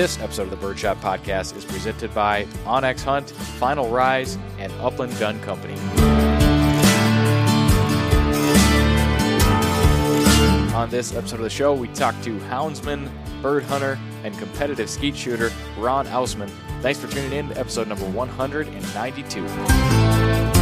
This episode of the Birdshot Podcast is presented by onX Hunt, Final Rise, and Upland Gun Company. On this episode of the show, we talk to houndsman, bird hunter, and competitive skeet shooter Ron Ausman. Thanks for tuning in to episode number 192.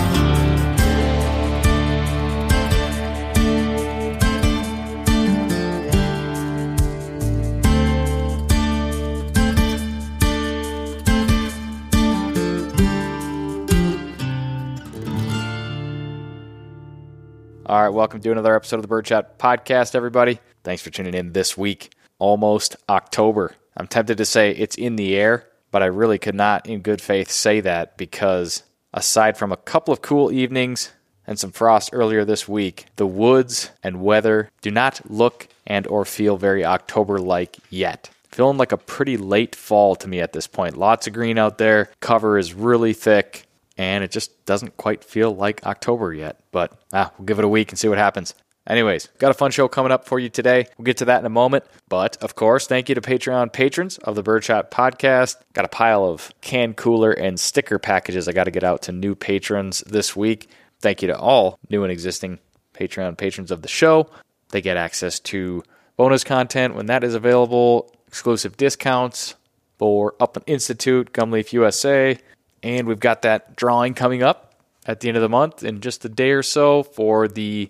All right, welcome to another episode of the Birdshot Podcast, everybody. Thanks for tuning in this week. Almost October. I'm tempted to say it's in the air, but I really could not, in good faith, say that because aside from a couple of cool evenings and some frost earlier this week, the woods and weather do not look and or feel very October-like yet. Feeling like a pretty late fall to me at this point. Lots of green out there. Cover is really thick and it just doesn't quite feel like October yet. But ah, we'll give it a week and see what happens. Anyways, got a fun show coming up for you today. We'll get to that in a moment. But of course, thank you to Patreon patrons of the Birdshot Podcast. Got a pile of can cooler and sticker packages I got to get out to new patrons this week. Thank you to all new and existing Patreon patrons of the show. They get access to bonus content when that is available, exclusive discounts for Upland Institute, Gumleaf USA, and we've got that drawing coming up at the end of the month in just a day or so for the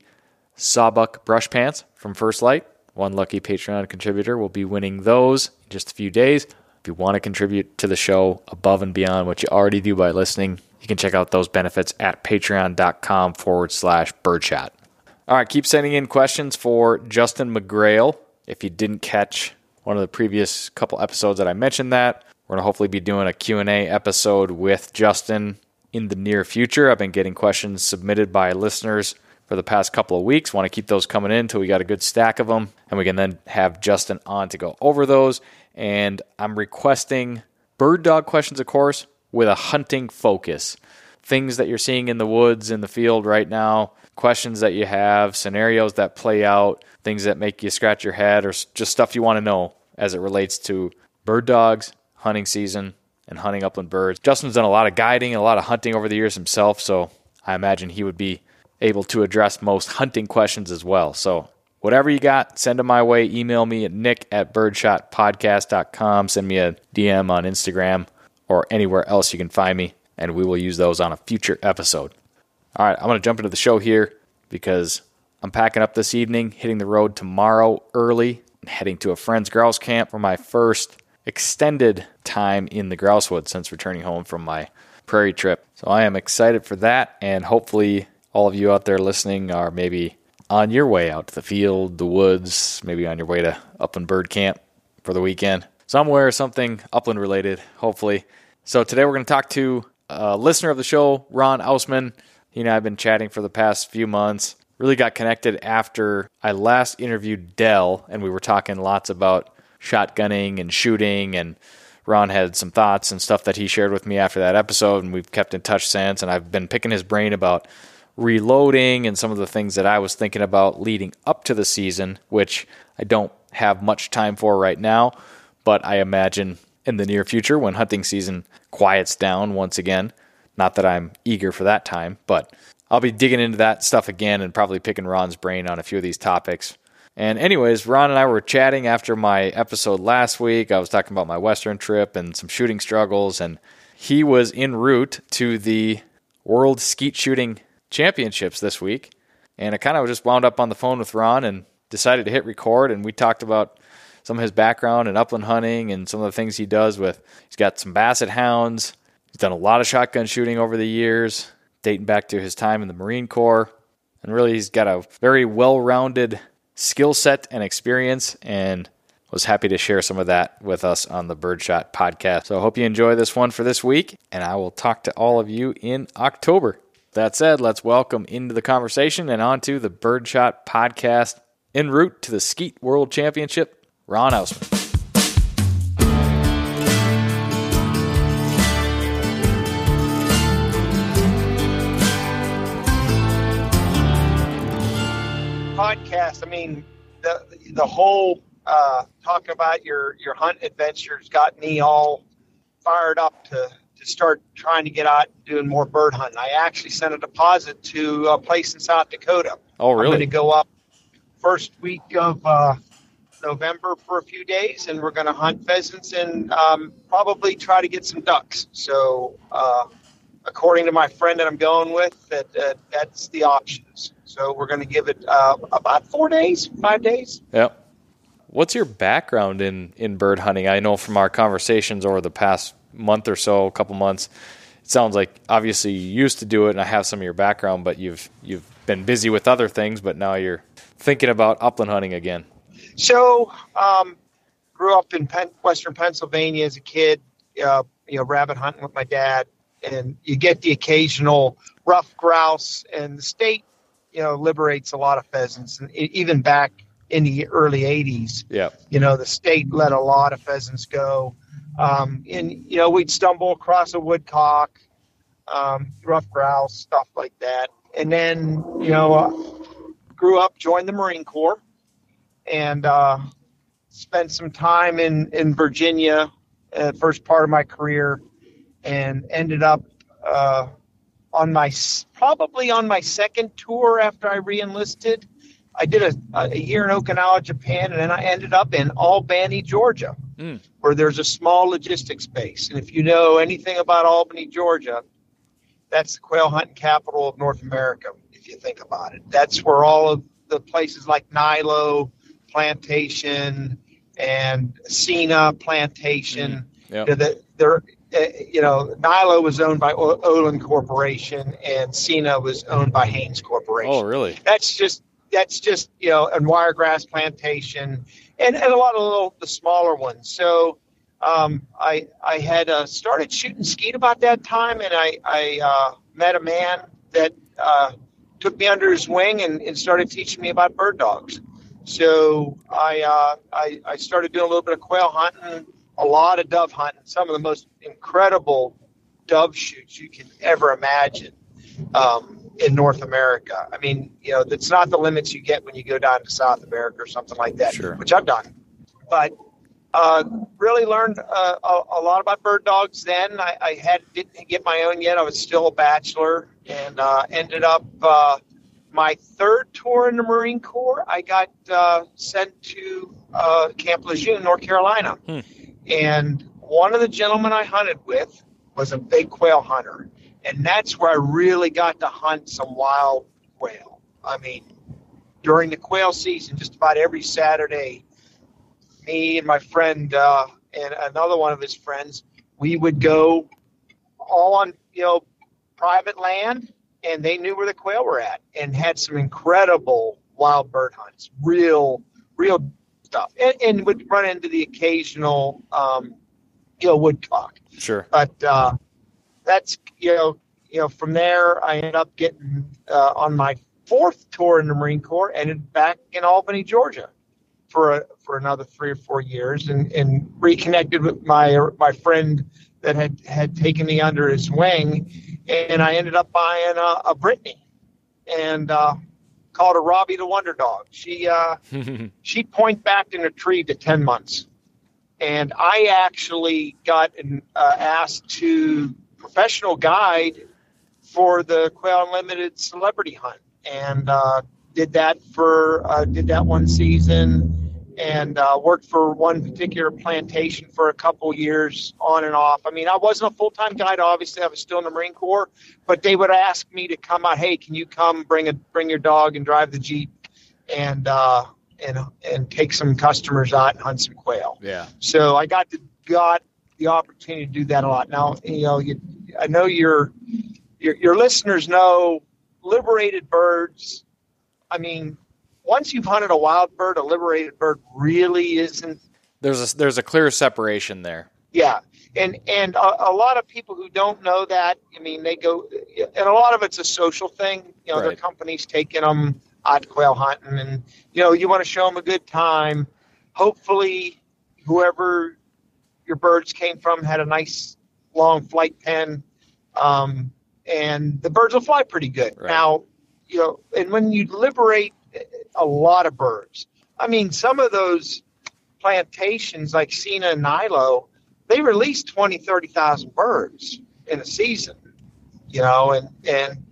Sawbuck brush pants from First Lite. One lucky Patreon contributor will be winning those in just a few days. If you want to contribute to the show above and beyond what you already do by listening, you can check out those benefits at patreon.com forward slash birdshot. All right, keep sending in questions for Justin McGrail. If you didn't catch one of the previous couple episodes that I mentioned that, we're going to hopefully be doing a Q&A episode with Justin in the near future. I've been getting questions submitted by listeners for the past couple of weeks. Want to keep those coming in until we got a good stack of them, and we can then have Justin on to go over those. And I'm requesting bird dog questions, of course, with a hunting focus. Things that you're seeing in the woods, in the field right now, questions that you have, scenarios that play out, things that make you scratch your head, or just stuff you want to know as it relates to bird dogs, hunting season and hunting upland birds. Justin's done a lot of guiding and a lot of hunting over the years himself, so I imagine he would be able to address most hunting questions as well. So, whatever you got, send them my way. Email me at nick at birdshotpodcast.com. Send me a DM on Instagram or anywhere else you can find me, and we will use those on a future episode. All right, I'm going to jump into the show here because I'm packing up this evening, hitting the road tomorrow early, and heading to a friend's grouse camp for my first extended time in the Grousewood since returning home from my prairie trip. So I am excited for that, and hopefully, all of you out there listening are maybe on your way out to the field, the woods, maybe on your way to upland bird camp for the weekend. Somewhere, something upland related, hopefully. So today we're going to talk to a listener of the show, Ron Ausman. He and I have been chatting for the past few months. Really got connected after I last interviewed Dell, and we were talking lots about shotgunning and shooting and Ron had some thoughts and stuff that he shared with me after that episode, and we've kept in touch since. And I've been picking his brain about reloading and some of the things that I was thinking about leading up to the season, which I don't have much time for right now, but I imagine in the near future when hunting season quiets down once again. Not that I'm eager for that time, but I'll be digging into that stuff again and probably picking Ron's brain on a few of these topics. And, anyways, Ron and I were chatting after my episode last week. I was talking about my Western trip and some shooting struggles, and he was en route to the World Skeet Shooting Championships this week. And I kind of just wound up on the phone with Ron and decided to hit record, and we talked about some of his background in upland hunting and some of the things he does with. He's got some basset hounds. He's done a lot of shotgun shooting over the years, dating back to his time in the Marine Corps. And really, he's got a very well rounded skill set and experience, and was happy to share some of that with us on the Birdshot podcast. So I hope you enjoy this one for this week, and I will talk to all of you in October. That said, let's welcome into the conversation and onto the Birdshot podcast en route to the Skeet World Championship, Ron Ausman. Podcast. I mean, the the whole uh, talking about your your hunt adventures got me all fired up to to start trying to get out and doing more bird hunting. I actually sent a deposit to a place in South Dakota. Oh, really? I'm going to go up first week of uh, November for a few days, and we're going to hunt pheasants and um, probably try to get some ducks. So, uh, according to my friend that I'm going with, that uh, that's the options. So we're going to give it uh, about four days, five days. Yep. What's your background in in bird hunting? I know from our conversations over the past month or so, a couple months, it sounds like obviously you used to do it, and I have some of your background, but you've you've been busy with other things, but now you're thinking about upland hunting again. So, um, grew up in Pen- Western Pennsylvania as a kid. Uh, you know, rabbit hunting with my dad, and you get the occasional ruffed grouse. And the state, you know, liberates a lot of pheasants, and even back in the early '80s, Yeah. you know, the state let a lot of pheasants go. Um, and you know, we'd stumble across a woodcock, um, rough grouse, stuff like that. And then, you know, uh, grew up, joined the Marine Corps, and uh, spent some time in in Virginia, uh, first part of my career, and ended up uh, on my probably on my second tour after I reenlisted. I did a, a year in Okinawa, Japan, and then I ended up in Albany, Georgia, Mm. where there's a small logistics base. And if you know anything about Albany, Georgia, that's the quail hunting capital of North America, if you think about it. That's where all of the places like Nilo Plantation and Sena Plantation, Yep. know, that they're, uh, you know, Nilo was owned by Olin Corporation and Cena was owned by Haynes Corporation. Oh, really? that's just that's just you know and wiregrass plantation and, and a lot of little the smaller ones. So um, I I had uh, started shooting skeet about that time and I I uh, met a man that uh, took me under his wing and, and started teaching me about bird dogs. So I, uh, I I started doing a little bit of quail hunting a lot of dove hunting some of the most incredible dove shoots you can ever imagine um, in North America. I mean, you know, that's not the limits you get when you go down to South America or something like that, Sure. which I've done. But uh, really learned uh, a, a lot about bird dogs then. I, I had didn't get my own yet. I was still a bachelor, and uh, ended up uh, my third tour in the Marine Corps. I got uh, sent to uh, Camp Lejeune, North Carolina, Hmm. And one of the gentlemen I hunted with was a big quail hunter and that's where I really got to hunt some wild quail. I mean, during the quail season, just about every Saturday, me and my friend uh, and another one of his friends, we would go all on you know private land, and they knew where the quail were at, and had some incredible wild bird hunts, real, real stuff, and, and would run into the occasional, um, you know, woodcock. Sure. But uh, that's you know, you know, from there I ended up getting uh, on my fourth tour in the Marine Corps, ended back in Albany, Georgia, for a, for another three or four years, and, and reconnected with my my friend that had had taken me under his wing, and I ended up buying a, a Brittany, and uh, called her Robbie the Wonder Dog. She uh, she point backed in a tree to ten months, and I actually got an, uh, asked to professional guide for the Quail Unlimited Celebrity Hunt, and uh, did that for uh, did that one season and uh, worked for one particular plantation for a couple years on and off. I mean, I wasn't a full time guide. Obviously, I was still in the Marine Corps, but they would ask me to come out. Hey, can you come bring a bring your dog and drive the jeep and uh, and and take some customers out and hunt some quail. Yeah. So I got to got the opportunity to do that a lot. Now, you know, you, I know your your your listeners know liberated birds. I mean, once you've hunted a wild bird, a liberated bird really isn't. There's a there's a clear separation there. Yeah, and and a, a lot of people who don't know that, I mean, they go, and a lot of it's a social thing. You know, their Right. companies taking them out quail hunting, and you know, you want to show them a good time. Hopefully, whoever your birds came from had a nice long flight pen, um, and the birds will fly pretty good. Right. Now, you know, and when you liberate a lot of birds, I mean, some of those plantations like Cena and Nilo, they release 20, 30,000 birds in a season, you know, and, and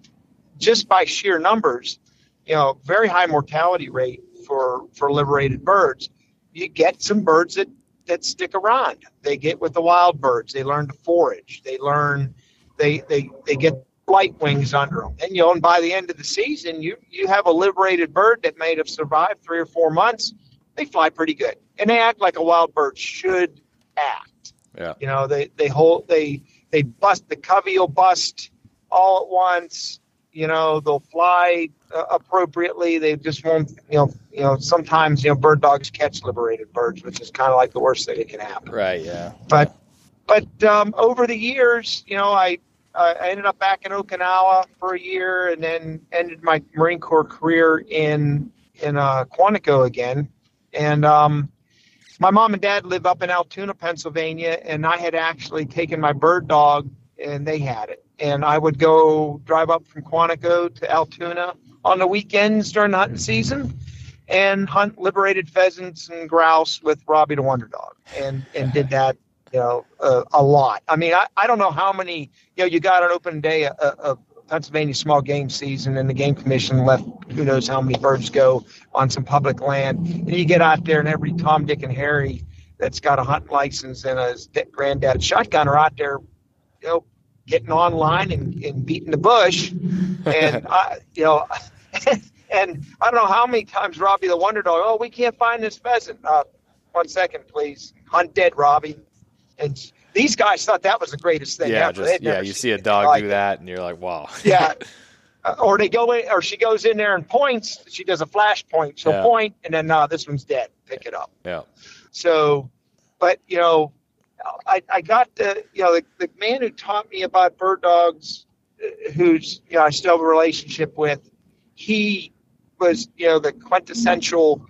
just by sheer numbers, you know, very high mortality rate for, for liberated birds. You get some birds that, that stick around. They get with the wild birds. They learn to forage. They learn, they, they, they get flight wings under them. And, you know, and by the end of the season, you, you have a liberated bird that may have survived three or four months. They fly pretty good and they act like a wild bird should act. Yeah. You know, they they hold they they bust the covey will bust all at once. You know, they'll fly uh, appropriately. They just won't. You know, you know. Sometimes you know bird dogs catch liberated birds, which is kind of like the worst thing that can happen. Right. Yeah. But but um, over the years, you know, I I ended up back in Okinawa for a year, and then ended my Marine Corps career in in uh, Quantico again. And um, my mom and dad live up in Altoona, Pennsylvania, and I had actually taken my bird dog, and they had it. And I would go drive up from Quantico to Altoona on the weekends during the hunting season, and hunt liberated pheasants and grouse with Robbie the Wonder Dog, and and did that you know, uh, a lot. I mean, I, I don't know how many, you know, you got an open day of, of Pennsylvania small game season and the game commission left who knows how many birds go on some public land. And you get out there and every Tom, Dick, and Harry that's got a hunting license and a granddad shotgun are out there, you know, getting online and, and beating the bush. And, I, you know, and I don't know how many times Robbie the Wonder Dog, oh, we can't find this pheasant. Uh, one second, please. Hunt dead, Robbie. And these guys thought that was the greatest thing Yeah. ever. Just yeah. You see a dog like do that, and you're like, wow. Yeah. Uh, or they go in, or she goes in there and points. She does a flash point. She'll Yeah. point, and then uh, this one's dead. Pick it up. yeah. So, but you know, I, I got the you know the, the man who taught me about bird dogs, uh, who's you know I still have a relationship with. He was you know the quintessential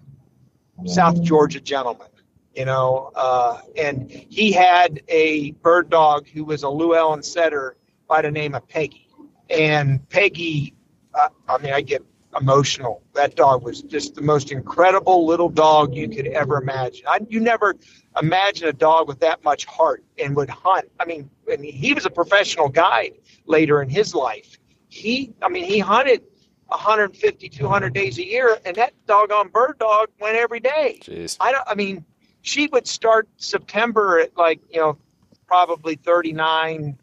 South Georgia gentleman. You know, uh, and he had a bird dog who was a Llewellin setter by the name of Peggy. And Peggy, uh, I mean, I get emotional. That dog was just the most incredible little dog you could ever imagine. I, you never imagine a dog with that much heart and would hunt. I mean, and he was a professional guide later in his life. He, I mean, he hunted 150, 200 days a year, and that doggone bird dog went every day. Jeez. I don't. I mean, she would start September at like you know probably 39,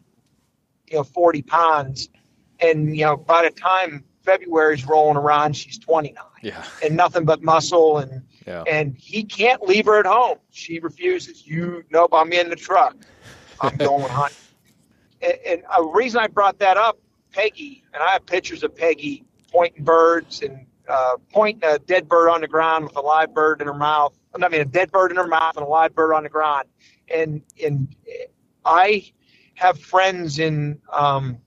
you know 40 pounds, and you know by the time February's rolling around, she's 29 Yeah. and nothing but muscle and Yeah. and he can't leave her at home. She refuses. You nope, I'm in the truck. I'm going hunting. And, and a reason I brought that up, Peggy, and I have pictures of Peggy pointing birds and uh, pointing a dead bird on the ground with a live bird in her mouth. I mean, a dead bird in her mouth and a live bird on the ground. And and I have friends in um,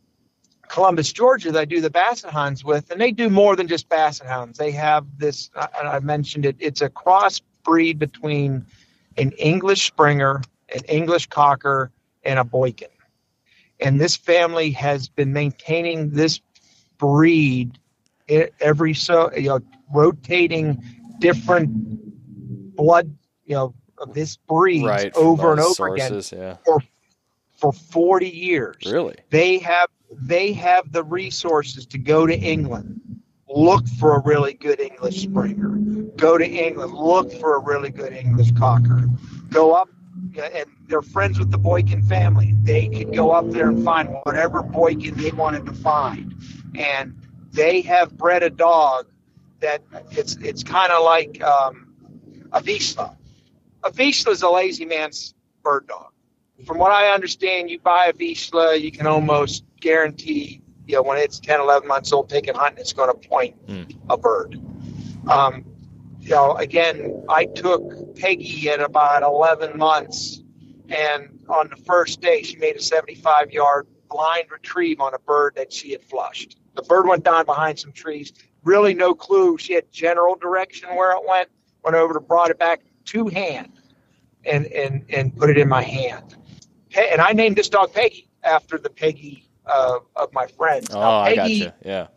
Columbus, Georgia, that I do the basset hounds with, and they do more than just basset hounds. They have this, and I mentioned it. It's a crossbreed between an English Springer, an English Cocker, and a Boykin. And this family has been maintaining this breed every so you know rotating different blood you know of this breed right, over and over sources, again yeah. for for 40 years. Really? they have they have the resources to go to england look for a really good english springer. Go to england look for a really good english cocker. Go up and they're friends with the boykin family. They could go up there and find whatever boykin they wanted to find. And they have bred a dog that it's it's kind of like um, a Vizsla. A Vizsla is a lazy man's bird dog. From what I understand, you buy a Vizsla, you can almost guarantee, you know, when it's 10, 11 months old, taking hunting, it's going to point Mm. a bird. Um, you know, again, I took Peggy at about 11 months, and on the first day, she made a 75 yard blind retrieve on a bird that she had flushed. The bird went down behind some trees. Really, no clue. She had general direction where it went. Went over to brought it back two hand, and and and put it in my hand. Pe- And I named this dog Peggy after the Peggy uh, of my friends. Oh, Now, I Peggy, gotcha. Yeah.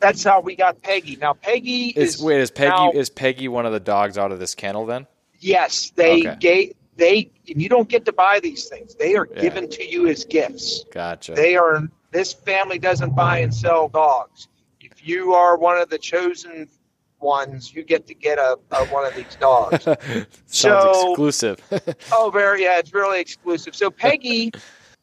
That's how we got Peggy. Now Peggy Is, is wait, is Peggy now- is Peggy one of the dogs out of this kennel then? Yes, they Okay. gave they. And you don't get to buy these things. They are Yeah. given to you as gifts. Gotcha. They are. This family doesn't buy and sell dogs. If you are one of the chosen ones, you get to get a, a one of these dogs. Sounds So- exclusive. oh, very. Yeah, it's really exclusive. So Peggy,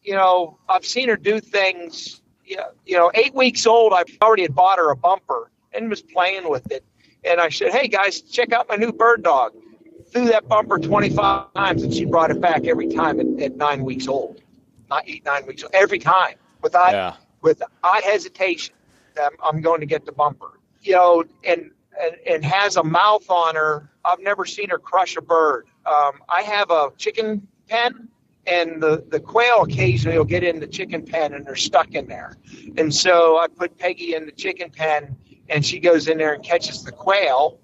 you know, I've seen her do things. You know, you know, eight weeks old, I already had bought her a bumper and was playing with it. And I said, "Hey guys, check out my new bird dog." Threw that bumper 25 times, and she brought it back every time at, at nine weeks old. Not eight, nine weeks old. Every time, without yeah. without hesitation, I'm, I'm going to get the bumper. You know, and, and and has a mouth on her. I've never seen her crush a bird. Um, I have a chicken pen, and the the quail occasionally will get in the chicken pen, and they're stuck in there. And so I put Peggy in the chicken pen, and she goes in there and catches the quail.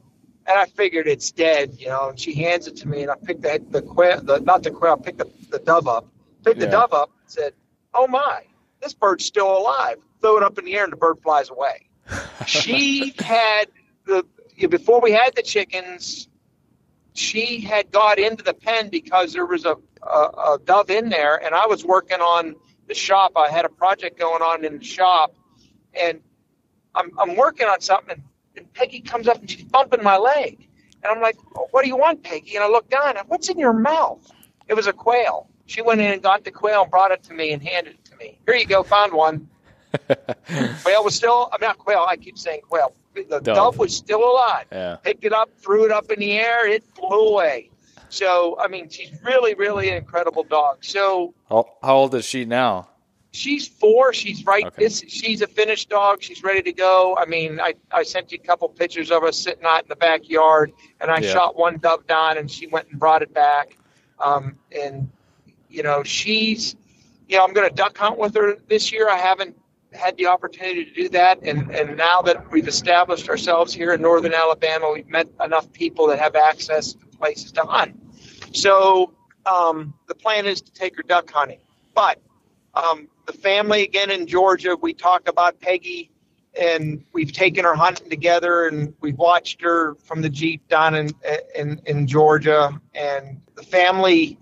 And I figured it's dead, you know. And she hands it to me, and I picked the the quail, the not the quail, I picked the, the dove up, picked the dove up, and said, "Oh my, this bird's still alive." Throw it up in the air, and the bird flies away. she had the before we had the chickens. She had got into the pen because there was a, a, a dove in there, and I was working on the shop. I had a project going on in the shop, and I'm, I'm working on something, and, and Peggy comes up and she's bumping my leg. And I'm like, what do you want, Peggy? And I look down, and what's in your mouth? It was a quail. She went in and got the quail and brought it to me and handed it to me. Here you go, found one. Quail was still, I'm not quail, I keep saying quail. The Dove. dove was still alive. yeah. Picked it up, threw it up in the air, it flew away. So, I mean, she's really, really an incredible dog. So, How, how old is she now? she's four. She's right. Okay. This she's a finished dog. She's ready to go. I mean, I, I sent you a couple pictures of us sitting out in the backyard, and I Yeah. shot one dove down, and she went and brought it back. Um, and you know, she's you know, I'm going to duck hunt with her this year. I haven't had the opportunity to do that, and and now that we've established ourselves here in northern Alabama, we've met enough people that have access to places to hunt. So um, the plan is to take her duck hunting, but um, the family again in Georgia. We talk about Peggy, and we've taken her hunting together, and we've watched her from the jeep down in in, in Georgia. And the family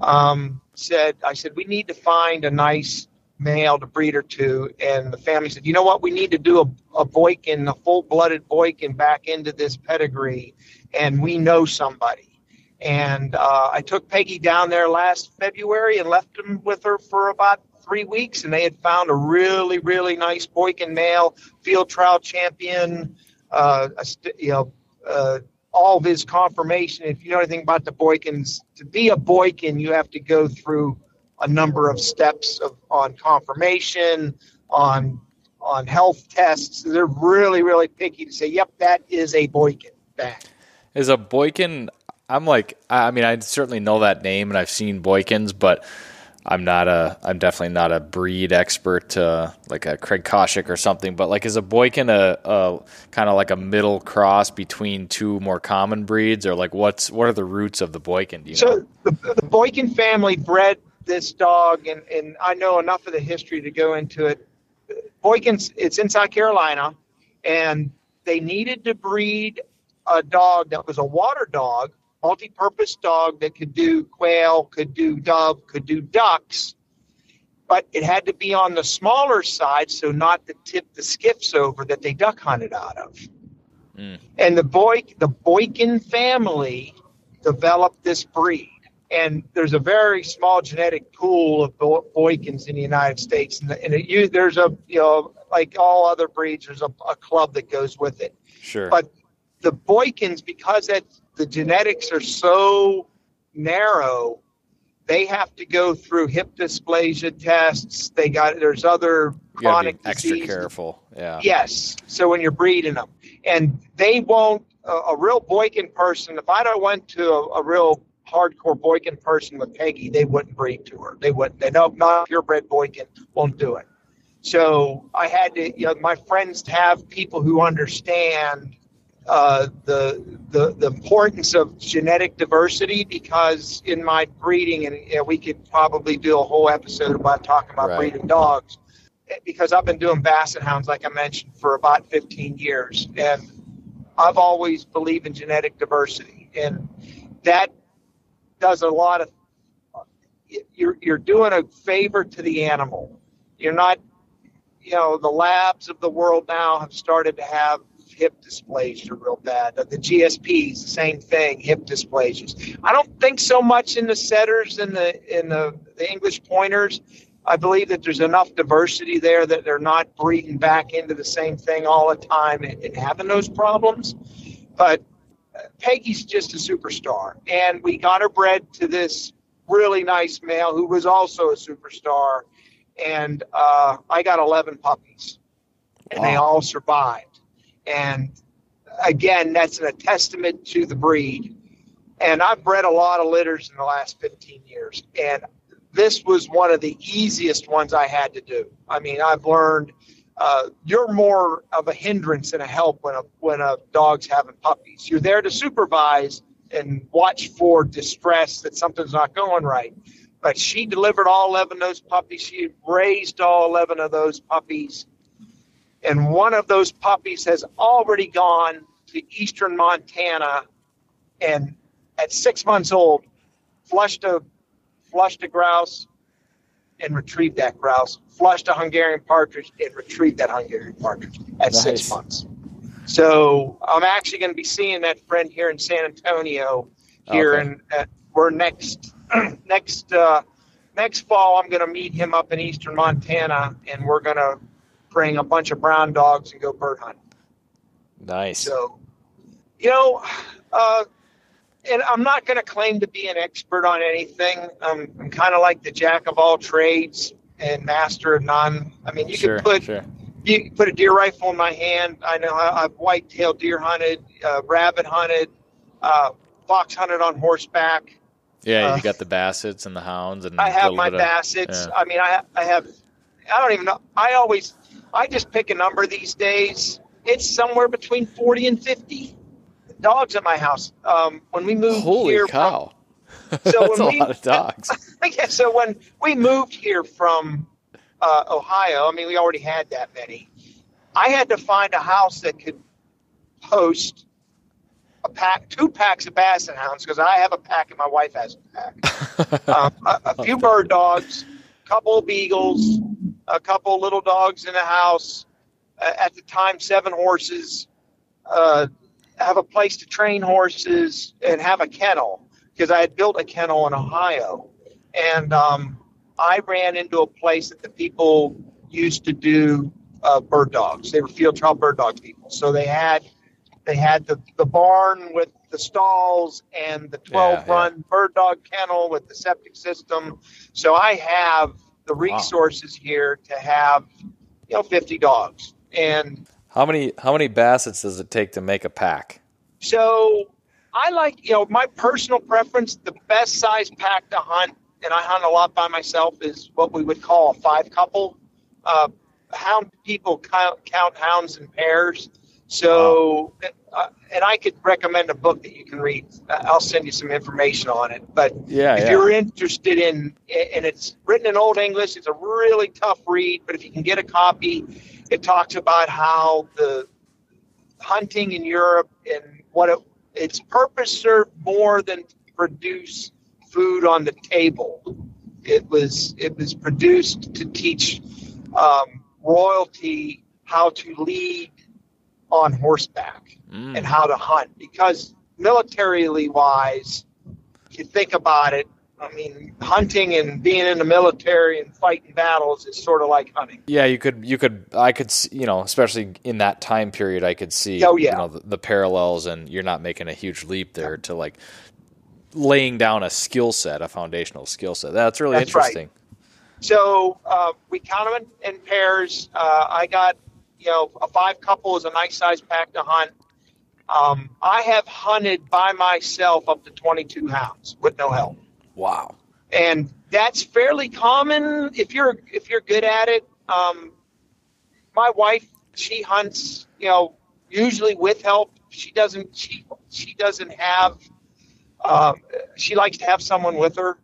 um, said, "I said we need to find a nice male to breed or two, And the family said, "You know what? We need to do a, a Boykin, a full-blooded Boykin, back into this pedigree, and we know somebody." And uh, I took Peggy down there last February and left him with her for about three weeks, and they had found a really, really nice Boykin male, field trial champion. Uh, a you know, uh, all of his conformation. If you know anything about the Boykins, to be a Boykin, you have to go through a number of steps of on conformation, on on health tests. They're really, really picky to say, "Yep, that is a Boykin." Bang. Is a Boykin? I'm like, I mean, I certainly know that name, and I've seen Boykins, but I'm not a, I'm definitely not a breed expert, uh, like a Craig Koshyk or something. But like, is a Boykin a, a kind of like a middle cross between two more common breeds, or like what's what are the roots of the Boykin? Do you So know? the, the Boykin family bred this dog, and, and I know enough of the history to go into it. Boykins, it's in South Carolina, and they needed to breed a dog that was a water dog, multi-purpose dog that could do quail, could do dove, could do ducks, but it had to be on the smaller side, so not to tip the skiffs over that they duck hunted out of. Mm. And the boy, the Boykin family developed this breed. And there's a very small genetic pool of Bo- Boykins in the United States, and, and it, you, there's a you know like all other breeds, there's a, a club that goes with it. Sure. But the Boykins, because that the genetics are so narrow, they have to go through hip dysplasia tests. They got there's other chronic be extra disease. careful. Yeah. Yes. So when you're breeding them, and they won't a, a real Boykin person. If I don't went to a, a real hardcore Boykin person with Peggy, they wouldn't breed to her. They wouldn't. They know not purebred Boykin won't do it. So I had to, you know, my friends have people who understand uh, the, the the importance of genetic diversity because in my breeding, and you know, we could probably do a whole episode about talking about Right. breeding dogs eh, because I've been doing basset hounds, like I mentioned, for about 15 years, and I've always believed in genetic diversity, and that does a lot of. You're you're doing a favor to the animal. You're not, you know, the labs of the world now have started to have hip dysplasia real bad. The GSPs, the same thing, hip dysplasias. I don't think so much in the setters and the in the, the English pointers. I believe that there's enough diversity there that they're not breeding back into the same thing all the time and, and having those problems. But Peggy's just a superstar, and we got her bred to this really nice male who was also a superstar. And uh, I got 11 puppies, and they all survived. And again, that's a testament to the breed. And I've bred a lot of litters in the last 15 years, and this was one of the easiest ones I had to do. I mean, I've learned uh, you're more of a hindrance than a help when a when a dog's having puppies. You're there to supervise and watch for distress that something's not going right. But she delivered all 11 of those puppies. She raised all 11 of those puppies. And one of those puppies has already gone to eastern Montana and at six months old, flushed a flushed a grouse and retrieved that grouse, flushed a Hungarian partridge and retrieved that Hungarian partridge at Nice. six months. So I'm actually going to be seeing that friend here in San Antonio here, Okay. and uh, we're next next uh, next fall. I'm going to meet him up in eastern Montana, and we're going to bring a bunch of brown dogs and go bird hunting. Nice. So, you know, uh, and I'm not going to claim to be an expert on anything. I'm, I'm kind of like the jack of all trades and master of none. I mean, you sure. could put sure. you put a deer rifle in my hand. I know I've white-tailed deer hunted, uh, rabbit hunted, uh, fox hunted on horseback. Yeah, uh, you got the bassets and the hounds, and I have my bit of- bassets. yeah. I mean, I I have. I don't even know. I always, I just pick a number these days. It's somewhere between forty and fifty dogs at my house. Um, when we moved Holy here, cow! So That's when a we- lot of dogs. From, yeah, so when we moved here from uh, Ohio, I mean, we already had that many. I had to find a house that could host a pack, two packs of basset hounds, because I have a pack and my wife has a pack um, a, a few bird dogs, a couple of beagles, a couple of little dogs in the house. Uh, at the time, seven horses. Uh, have a place to train horses and have a kennel because I had built a kennel in Ohio, and um, I ran into a place that the people used to do uh, bird dogs. They were field trial bird dog people, so they had they had the, the barn with the stalls and the 12 Yeah, yeah. run bird dog kennel with the septic system. So I have the Wow. resources here to have you know, 50 dogs. And how many how many bassets does it take to make a pack? So I like, you know, my personal preference, the best size pack to hunt, and I hunt a lot by myself, is what we would call a five couple. Uh, hound people count, count hounds in pairs. So, uh, and I could recommend a book that you can read. I'll send you some information on it. But yeah, if yeah. you're interested in, and it's written in Old English, it's a really tough read. But if you can get a copy, it talks about how the hunting in Europe and what it, its purpose served more than produce food on the table. It was it was produced to teach um, royalty how to lead on horseback Mm. and how to hunt because militarily wise, if you think about it, I mean, hunting and being in the military and fighting battles is sort of like hunting. Yeah, you could you could I could you know, especially in that time period, I could see Oh, yeah. you know the, the parallels, and you're not making a huge leap there to like laying down a skill set, a foundational skill set. That's really That's right. interesting. So uh, we count them in, in pairs. Uh, I got, you know, a five couple is a nice size pack to hunt. Um, I have hunted by myself up to 22 hounds with no help, Wow. and that's fairly common if you're if you're good at it. Um, my wife, she hunts, you know, usually with help. She doesn't. She she doesn't have. Um, she likes to have someone with her,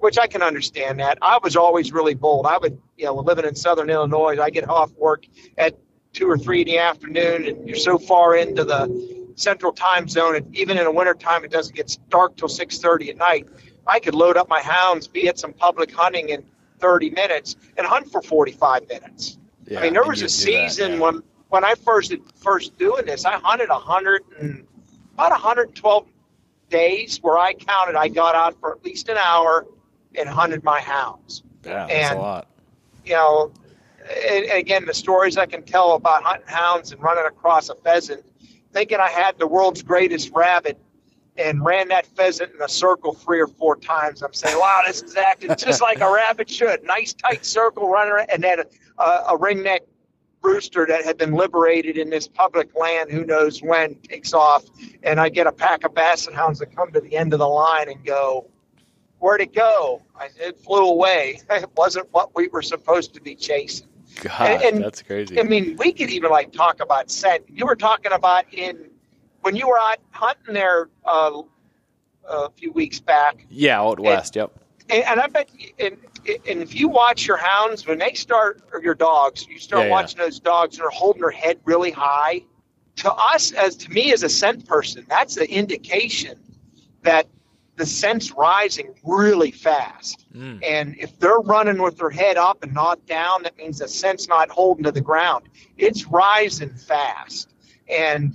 which I can understand. That I was always really bold. I would, you know, living in Southern Illinois, I get off work at two or three in the afternoon, and you're so far into the central time zone, and even in the wintertime, it doesn't get dark till six thirty at night. I could load up my hounds, be at some public hunting in 30 minutes, and hunt for 45 minutes. Yeah, I mean, there was a do that, season yeah. when when I first first doing this, I hunted a hundred and about 112 days where I counted. I got out for at least an hour and hunted my hounds. yeah, that's and- a lot. You know, and, and again, the stories I can tell about hunting hounds and running across a pheasant, thinking I had the world's greatest rabbit. And ran that pheasant in a circle three or four times. I'm saying, "Wow, this is acting just like a rabbit should. Nice tight circle running, around. and then a, a ringneck rooster that had been liberated in this public land, who knows when, takes off, and I get a pack of basset hounds that come to the end of the line and go, "Where'd it go?" I "It flew away. It wasn't what we were supposed to be chasing." God, and- that's crazy. I mean, we could even like talk about scent. You were talking about in when you were out hunting there uh, a few weeks back, yeah, out west. Yep. and, and I bet, and, and if you watch your hounds when they start, or your dogs, you start Yeah, yeah. watching those dogs and they're holding their head really high. To us, as to me as a scent person, that's the indication that the scent's rising really fast. Mm. And if they're running with their head up and not down, that means the scent's not holding to the ground. It's rising fast. And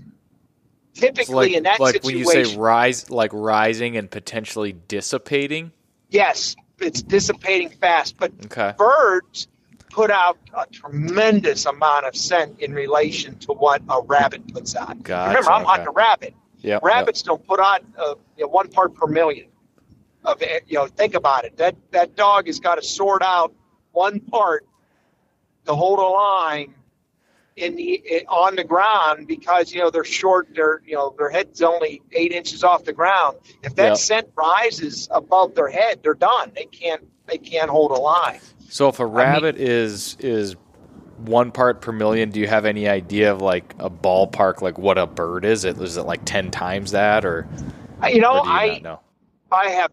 typically like in that like when you say rise, like rising and potentially dissipating. yes, it's dissipating fast. But Okay. birds put out a tremendous amount of scent in relation to what a rabbit puts out. Gotcha, Remember, I'm okay. hunting a rabbit. Yep. Rabbits don't put out uh, you know, one part per million. Of it. you know, think about it. That that dog has got to sort out one part to hold a line in the on the ground because you know they're short. Their you know their head's only eight inches off the ground. If that Yeah. scent rises above their head, they're done. They can't they can't hold a line. So if a rabbit is is one part per million, do you have any idea of like a ballpark, like what a bird is? It is it like ten times that, or, Uh, You know, or you I know I have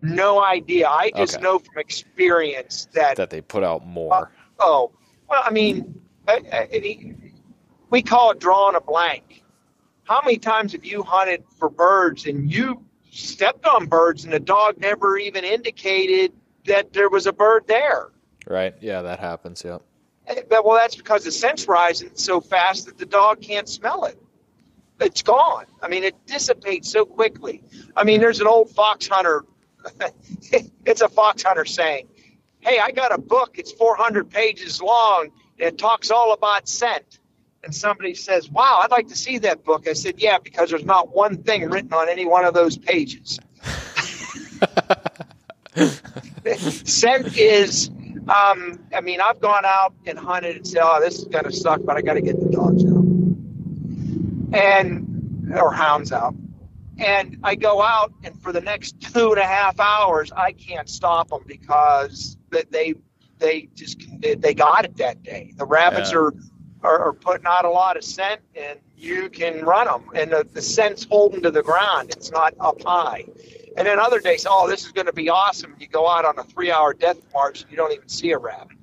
no idea. I just Okay. know from experience that that they put out more? Oh, well, I mean, I, I, we call it drawing a blank. How many times have you hunted for birds and you stepped on birds and the dog never even indicated that there was a bird there? Right? Yeah, that happens. Yep. Eh, but- Well, that's because the scent's rising so fast that the dog can't smell it. It's gone. I mean, it dissipates so quickly. I mean, there's an old fox hunter. it's a fox hunter saying, "Hey, I got a book. It's 400 pages long. It talks all about scent." And somebody says, "Wow, I'd like to see that book." I said, "Yeah, because there's not one thing written on any one of those pages." scent is Um, I mean, I've gone out and hunted and said, "Oh, this is gonna suck," but I got to get the dogs out and or hounds out. And I go out, and for the next two and a half hours, I can't stop them because they they just they got it that day. The rabbits Yeah. are, are are putting out a lot of scent, and you can run them, and the, the scent's holding to the ground. It's not up high. And then other days, oh, this is going to be awesome. You go out on a three-hour death march, and you don't even see a rabbit.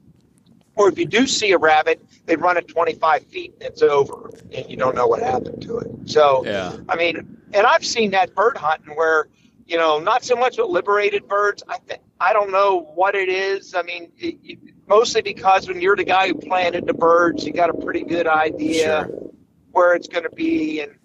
Or if you do see a rabbit, they run it 25 feet and it's over, and you don't know what happened to it. So, Yeah. I mean, and I've seen that bird hunting where, you know, not so much with liberated birds. I think I don't know what it is. I mean, it, it, mostly because when you're the guy who planted the birds, you got a pretty good idea Sure. where it's going to be. And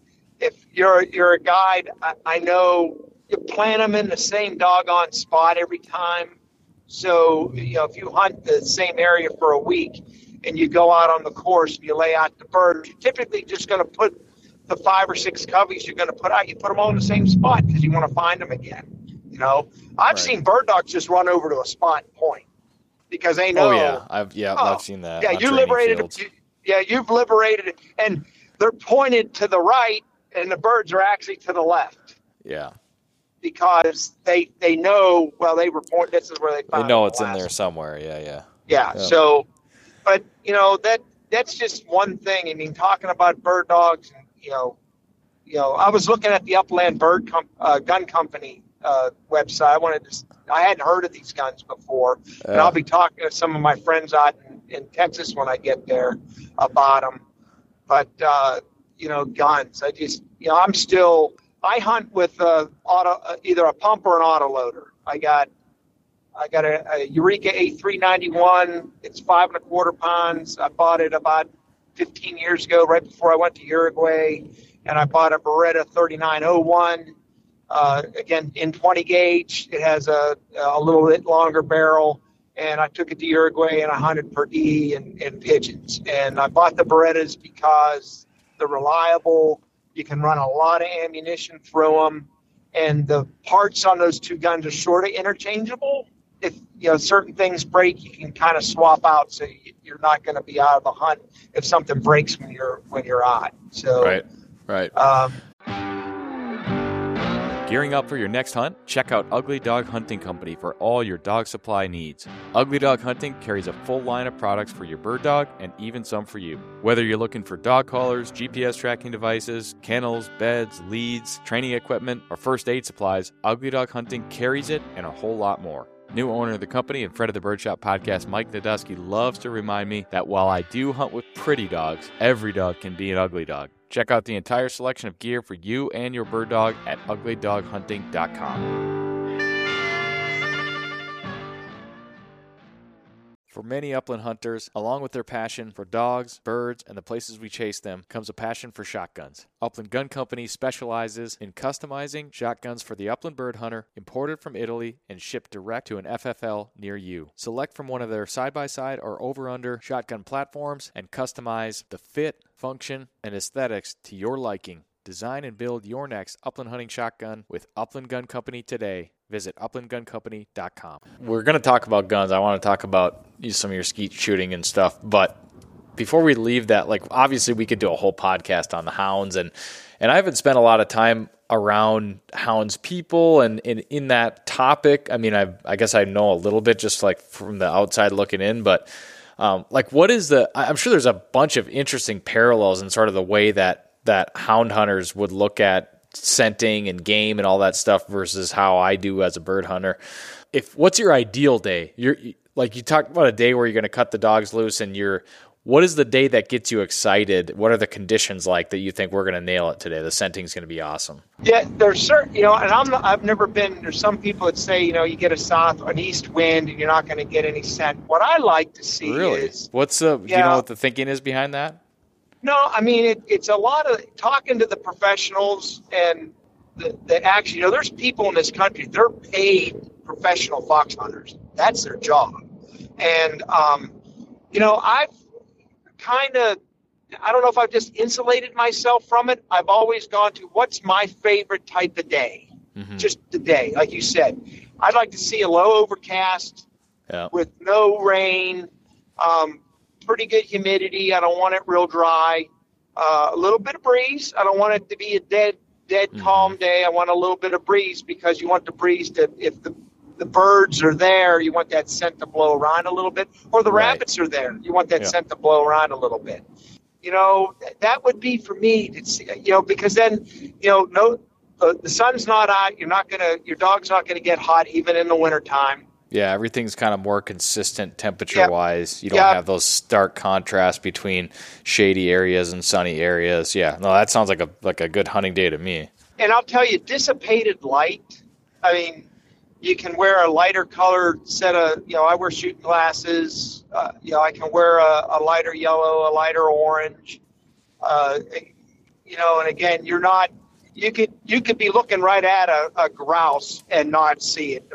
if you're you're a guide, I, I know you plant them in the same doggone spot every time. So you know, if you hunt the same area for a week and you go out on the course and you lay out the birds, you're typically just going to put the five or six coveys you're going to put out. You put them all in the same spot because you want to find them again. You know, I've Right. seen bird dogs just run over to a spot and point because they oh, know. Oh yeah, I've yeah Oh, I've seen that. Yeah, you liberated. fields. Yeah, you've liberated it, and they're pointed to the right, and the birds are actually to the left Yeah, because they they know. Well, they report this is where they they know the it's in there somewhere. Yeah, yeah. yeah, Yeah. So, but you know that that's just one thing. I mean, talking about bird dogs, and you know, you know, I was looking at the Upland Bird Com- uh, Gun Company uh, website. I wanted to. I hadn't heard of these guns before, and I'll be talking to some of my friends out in, in Texas when I get there about them. But uh, you know, guns. I just, you know, I'm still. I hunt with uh, auto, uh, either a pump or an autoloader. I got I got a, a Urika A391. It's five and a quarter pounds. I bought it about 15 years ago, right before I went to Uruguay. And I bought a Beretta 3901. Uh, again, in 20 gauge. It has a, a little bit longer barrel. And I took it to Uruguay and I hunted perdiz and, and pigeons. And I bought the Berettas because they're reliable. You can run a lot of ammunition through them and the parts on those two guns are sort of interchangeable. If you know certain things break, you can kind of swap out, so you- you're not going to be out of the hunt if something breaks when you're when you're out. So, Right, right. um, Gearing up for your next hunt? Check out Ugly Dog Hunting Company for all your dog supply needs. Ugly Dog Hunting carries a full line of products for your bird dog and even some for you. Whether you're looking for dog collars, GPS tracking devices, kennels, beds, leads, training equipment, or first aid supplies, Ugly Dog Hunting carries it and a whole lot more. New owner of the company and friend of the Birdshot podcast, Mike Nadusky, loves to remind me that while I do hunt with pretty dogs, every dog can be an ugly dog. Check out the entire selection of gear for you and your bird dog at uglydoghunting.com. For many upland hunters, along with their passion for dogs, birds, and the places we chase them, comes a passion for shotguns. Upland Gun Company specializes in customizing shotguns for the upland bird hunter, imported from Italy and shipped direct to an FFL near you. Select from one of their side by side or over under shotgun platforms and customize the fit, function, and aesthetics to your liking. Design and build your next upland hunting shotgun with Upland Gun Company today. Visit uplandguncompany.com. We're going to talk about guns. I want to talk about some of your skeet shooting and stuff, but before we leave that, like obviously we could do a whole podcast on the hounds and and I haven't spent a lot of time around hounds people and, in that topic. I mean, I I guess I know a little bit just like from the outside looking in, but um, like what is the? I'm sure there's a bunch of interesting parallels in sort of the way that that hound hunters would look at scenting and game and all that stuff versus how I do as a bird hunter. If what's your ideal day? You're like you talked about a day where you're going to cut the dogs loose and you're what is the day that gets you excited? What are the conditions like that you think we're going to nail it today? The scenting's going to be awesome. yeah, there's certain, you know, and I'm not, I've never been. There's some people that say, you know, you get a south, an east wind, and you're not going to get any scent. What I like to see Really? is What's the do you know what the thinking is behind that? No, I mean it, it's a lot of talking to the professionals and the, the action. You know, there's people in this country they're paid professional fox hunters. That's their job, and um, you know I've kind of I don't know if I've just insulated myself from it. I've always gone to what's my favorite type of day, Mhm. just the day, like you said. I'd like to see a low overcast, Yeah. with no rain, um, pretty good humidity. I don't want it real dry. Uh, a little bit of breeze. I don't want it to be a dead, dead Mhm. calm day. I want a little bit of breeze because you want the breeze to, if the the birds are there, you want that scent to blow around a little bit, or the Right. rabbits are there, you want that Yeah. scent to blow around a little bit. You know, that would be for me. It's, you know, because then, you know, no, the, the sun's not out. You're not gonna, your dog's not gonna get hot even in the wintertime. Yeah, everything's kind of more consistent temperature wise. You don't Yeah. have those stark contrasts between shady areas and sunny areas. Yeah, no, that sounds like a like a good hunting day to me. And I'll tell you, dissipated light. I mean, you can wear a lighter colored set of, you know, I wear shooting glasses. Uh, you know, I can wear a, a lighter yellow, a lighter orange. Uh, you know, and again, you're not. You could you could be looking right at a, a grouse and not see it.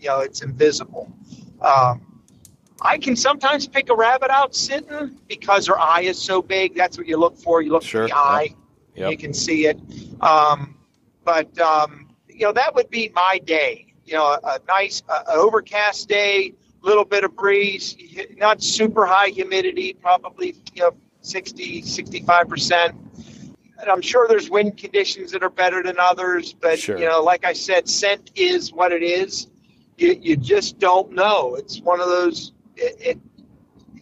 You know, it's invisible. Um, I can sometimes pick a rabbit out sitting because her eye is so big. That's what you look for. You look Sure, for the eye. Yep. You can see it. Um, but um, you know that would be my day. You know, a, a nice uh, overcast day, little bit of breeze, not super high humidity, probably you know 60, 65 percent. And I'm sure there's wind conditions that are better than others, but Sure. you know, like I said, scent is what it is. You, you just don't know. It's one of those. It,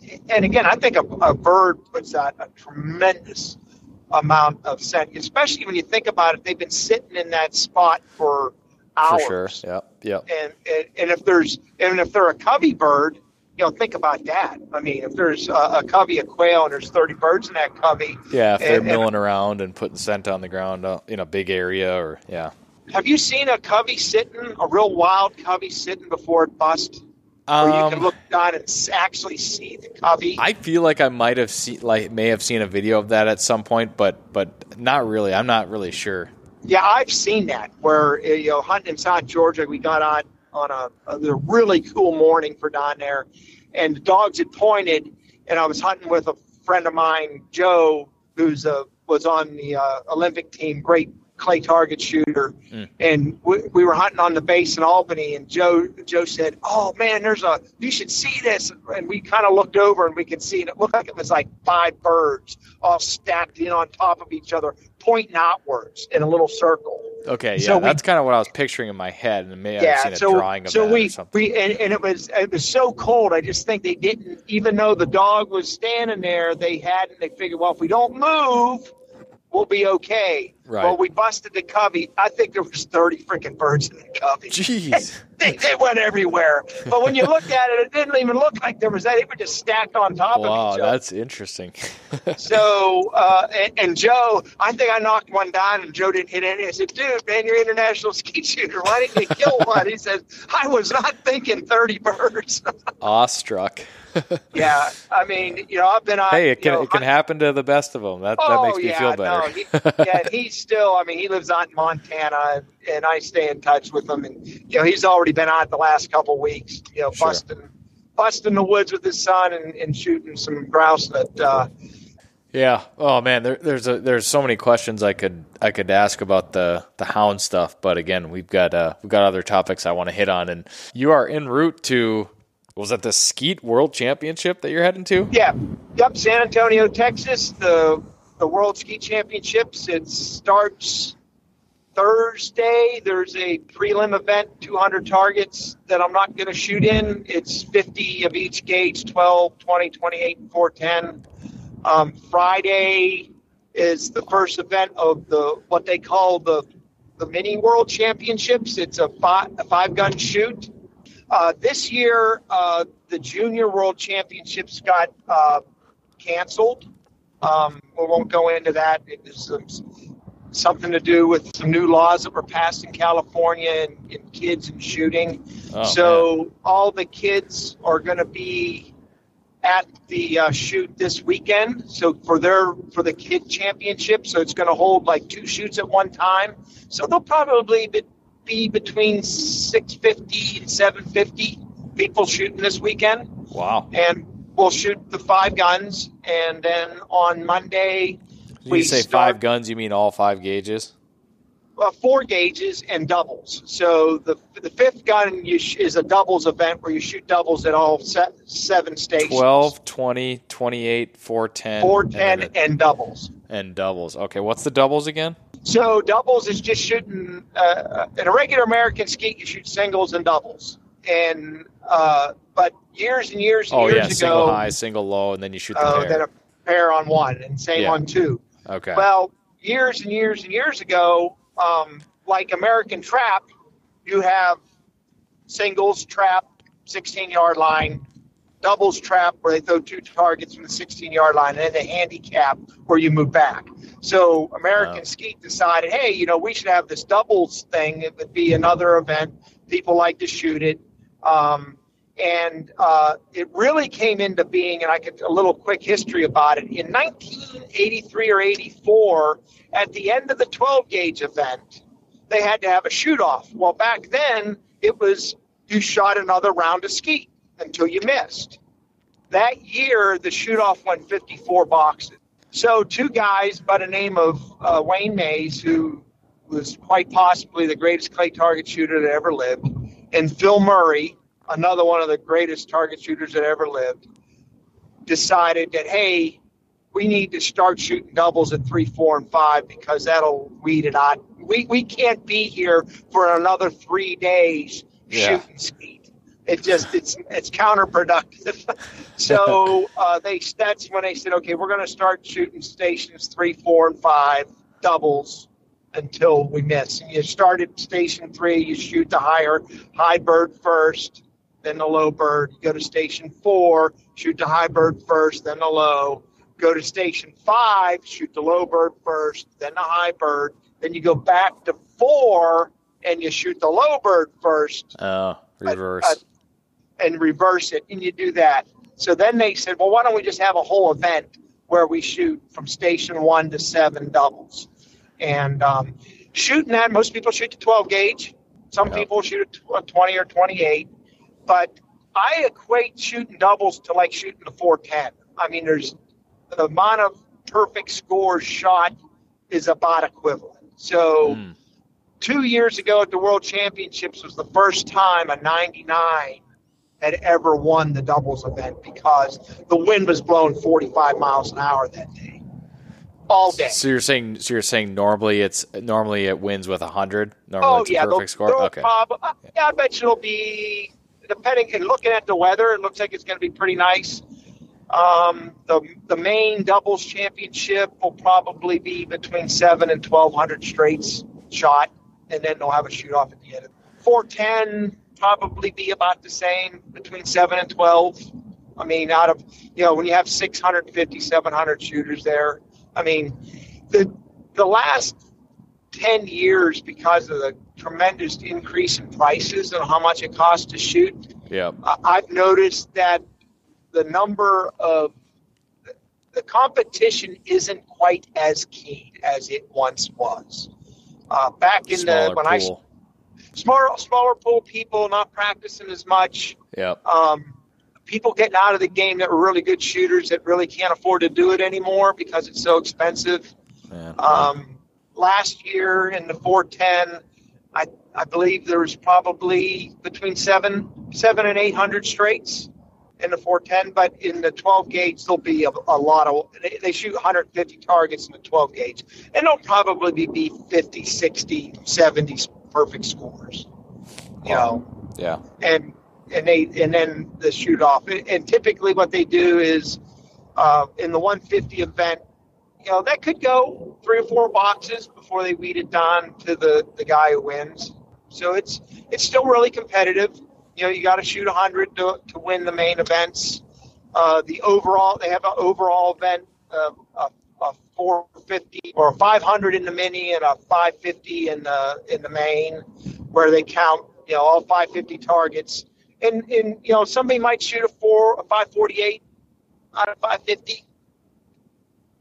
it, and again, I think a, a bird puts out a tremendous amount of scent, especially when you think about it. They've been sitting in that spot for hours. For sure. Yep. Yep. And, and and if there's and if they're a covey bird, you know, think about that. I mean, if there's a, a covey of quail and there's 30 birds in that covey, Yeah, if they're and- and- milling around and putting scent on the ground uh, in a big area, or yeah. have you seen a covey sitting, a real wild covey sitting before it busts? Where you can Um, look down and actually see the covey. I feel like I might have seen, like, may have seen a video of that at some point, but but not really. I'm not really sure. Yeah, I've seen that where uh, you know hunting in South Georgia, we got on on a, a really cool morning for down there, and the dogs had pointed, and I was hunting with a friend of mine, Joe, who's a was on the uh, Olympic team, great clay target shooter, Mm. and we, we were hunting on the base in Albany, and Joe Joe said, "Oh man, there's a you should see this," and we kind of looked over and we could see, and it looked like it was like five birds all stacked in on top of each other, pointing outwards in a little circle. Okay, yeah, So we- that's kind of what I was picturing in my head, and maybe I've yeah, seen a so drawing of so that we or something. we and, and it was it was so cold. I just think they didn't, even though the dog was standing there, they hadn't. They figured, well, if we don't move, we'll be okay. Right. Well, we busted the covey. I think there was thirty freaking birds in the covey. Jeez. They, they went everywhere. But when you looked at it, it didn't even look like there was that. They were just stacked on top wow, of each other. that's interesting. So, uh, and, and Joe, I think I knocked one down and Joe didn't hit any. I said, dude, man, you're international skeet shooter. Why didn't you kill one? He said, I was not thinking 30 birds. Awestruck. yeah. I mean, you know, I've been on. hey, it you can know, it can I- happen to the best of them. That that Oh, makes me yeah, feel no, better. he, yeah, he's still, I mean, he lives out in Montana and I stay in touch with him. And, you know, he's already been out the last couple weeks, you know, Sure. busting, busting the woods with his son and, and shooting some grouse that, uh, Yeah. Oh man, there, there's a there's so many questions I could I could ask about the the hound stuff, but again, we've got uh we've got other topics I want to hit on, and you are en route to was that the Skeet World Championship that you're heading to? Yeah, yep. San Antonio, Texas. The the World Skeet Championships. It starts Thursday. There's a prelim event, 200 targets that I'm not going to shoot in. It's 50 of each gauge, 12, 20, 28, and 410. Um, Friday is the first event of the what they call the the mini World Championships. It's a five, a five gun shoot. Uh, this year, uh, the Junior World Championships got uh, canceled. Um, we won't go into that. It was some, something to do with some new laws that were passed in California and, and kids and shooting. Oh, so all the kids are going to be at the uh, shoot this weekend. So for their for the kid championship, so it's going to hold like two shoots at one time. So they'll probably be, be between 650 and 750 people shooting this weekend, Wow. and we'll shoot the five guns. And then on Monday, When we you say start- five guns, you mean all five gauges? uh, four gauges and doubles. So the the fifth gun you sh- is a doubles event where you shoot doubles at all se- seven stations. 12, 20, 28, 410. 410 and, and, doubles. and doubles. Okay, what's the doubles again? So doubles is just shooting uh, in a regular American skeet. You shoot singles and doubles, and uh, but years and years and Oh, years yeah, ago, single high, single low, and then you shoot the uh, pair. then a pair on one, and same Yeah. on two. okay. Well, years and years and years ago, um, like American Trap, you have singles trap, 16 yard line, doubles trap where they throw two targets from the 16 yard line, and then the handicap where you move back. So American Wow. Skeet decided, hey, you know, we should have this doubles thing. It would be another event. People like to shoot it. Um, and uh, it really came into being, and I could a little quick history about it. In 1983 or 84, at the end of the 12 gauge event, they had to have a shoot off. Well, back then it was you shot another round of skeet until you missed. That year, the shoot off went 54 boxes. So, two guys by the name of uh, Wayne Mayes, who was quite possibly the greatest clay target shooter that ever lived, and Phil Murray, another one of the greatest target shooters that ever lived, decided that, hey, we need to start shooting doubles at three, four, and five because that'll weed it out. We, we can't be here for another three days Yeah. shooting skeet. It just it's it's counterproductive. so uh, they that's when they said, okay, we're going to start shooting stations three, four, and five doubles until we miss. And you start at station three, you shoot the higher high bird first, then the low bird. You go to station four, shoot the high bird first, then the low. Go to station five, shoot the low bird first, then the high bird. Then you go back to four and you shoot the low bird first Oh, reverse. uh, and reverse it, and you do that. So then they said, well, why don't we just have a whole event where we shoot from station one to seven doubles? And um, shooting that, most people shoot the 12 gauge. Some Yeah. people shoot a 20 or 28. But I equate shooting doubles to like shooting the 410. I mean, there's the amount of perfect scores shot is about equivalent. So Hmm. two years ago at the World Championships was the first time a 99 had ever won the doubles event because the wind was blowing 45 miles an hour that day, all day. So you're saying so you're saying normally it's normally it wins with hundred. Normally Oh it's a perfect they'll, score. they'll Okay. prob- yeah, I bet you it'll be depending. And looking at the weather, it looks like it's going to be pretty nice. Um, the the main doubles championship will probably be between seven and twelve hundred straights shot, and then they'll have a shoot off at the end. Four ten probably be about the same between seven and twelve. I mean, out of you know when you have 650, 700 shooters there. I mean, the the last 10 years because of the tremendous increase in prices and how much it costs to shoot, Yeah. I- I've noticed that the number of the competition isn't quite as keen as it once was. Uh, back in Smaller the when I pool. smaller smaller pool people not practicing as much, Yep. um, people getting out of the game that were really good shooters that really can't afford to do it anymore because it's so expensive. Yeah. Um, last year in the 410, I, believe there was probably between seven, seven and eight hundred straights in the 410. But in the 12 gauge, there'll be a, a lot of. They, they shoot 150 targets in the 12 gauge, and there'll probably be 50, 60, 70 perfect scores. You know, yeah. and and they and then the shoot off. And typically, what they do is uh, in the 150 event, you know, that could go three or four boxes before they weed it down to the the guy who wins. So it's it's still really competitive. You know, you got to shoot 100 to to win the main events. Uh, the overall, they have an overall event, uh, a, a 450 or a 500 in the mini and a 550 in the in the main, where they count you know all 550 targets. And and you know somebody might shoot a four a 548 out of 550.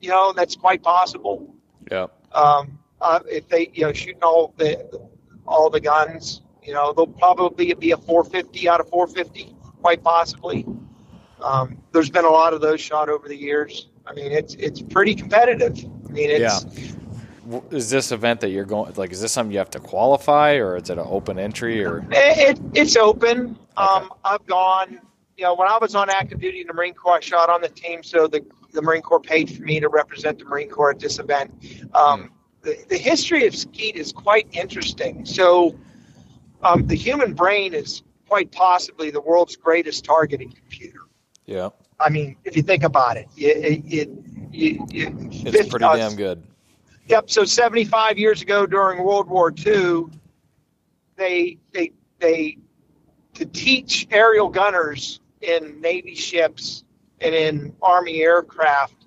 You know that's quite possible. Yep. Um, uh, if they you know shooting all the all the guns, you know they'll probably be a 450 out of 450, quite possibly. Um, there's been a lot of those shot over the years. I mean, it's it's pretty competitive. I mean, it's is this event that you're going like? Is this something you have to qualify, or is it an open entry, or it, it it's open? Um, I've gone. You know, when I was on active duty in the Marine Corps, I shot on the team, so the the Marine Corps paid for me to represent the Marine Corps at this event. Um, hmm. The, the history of skeet is quite interesting. So, um, the human brain is quite possibly the world's greatest targeting computer. Yeah. I mean, if you think about it, it, it, it it's pretty uh, damn good. Yep. So 75 years ago, during World War II, they they they to teach aerial gunners in Navy ships and in Army aircraft,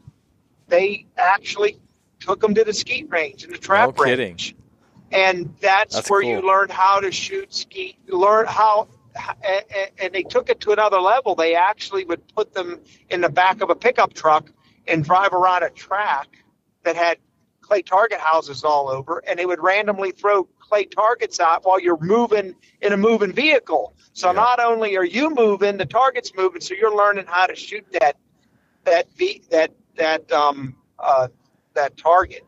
they actually took them to the skeet range and the trap no range. And that's, that's where cool. you learn how to shoot skeet, learn how and they took it to another level. They actually would put them in the back of a pickup truck and drive around a track that had clay target houses all over, and they would randomly throw clay targets out while you're moving in a moving vehicle. So yeah. not only are you moving, the target's moving. So you're learning how to shoot that that that that um uh, that target.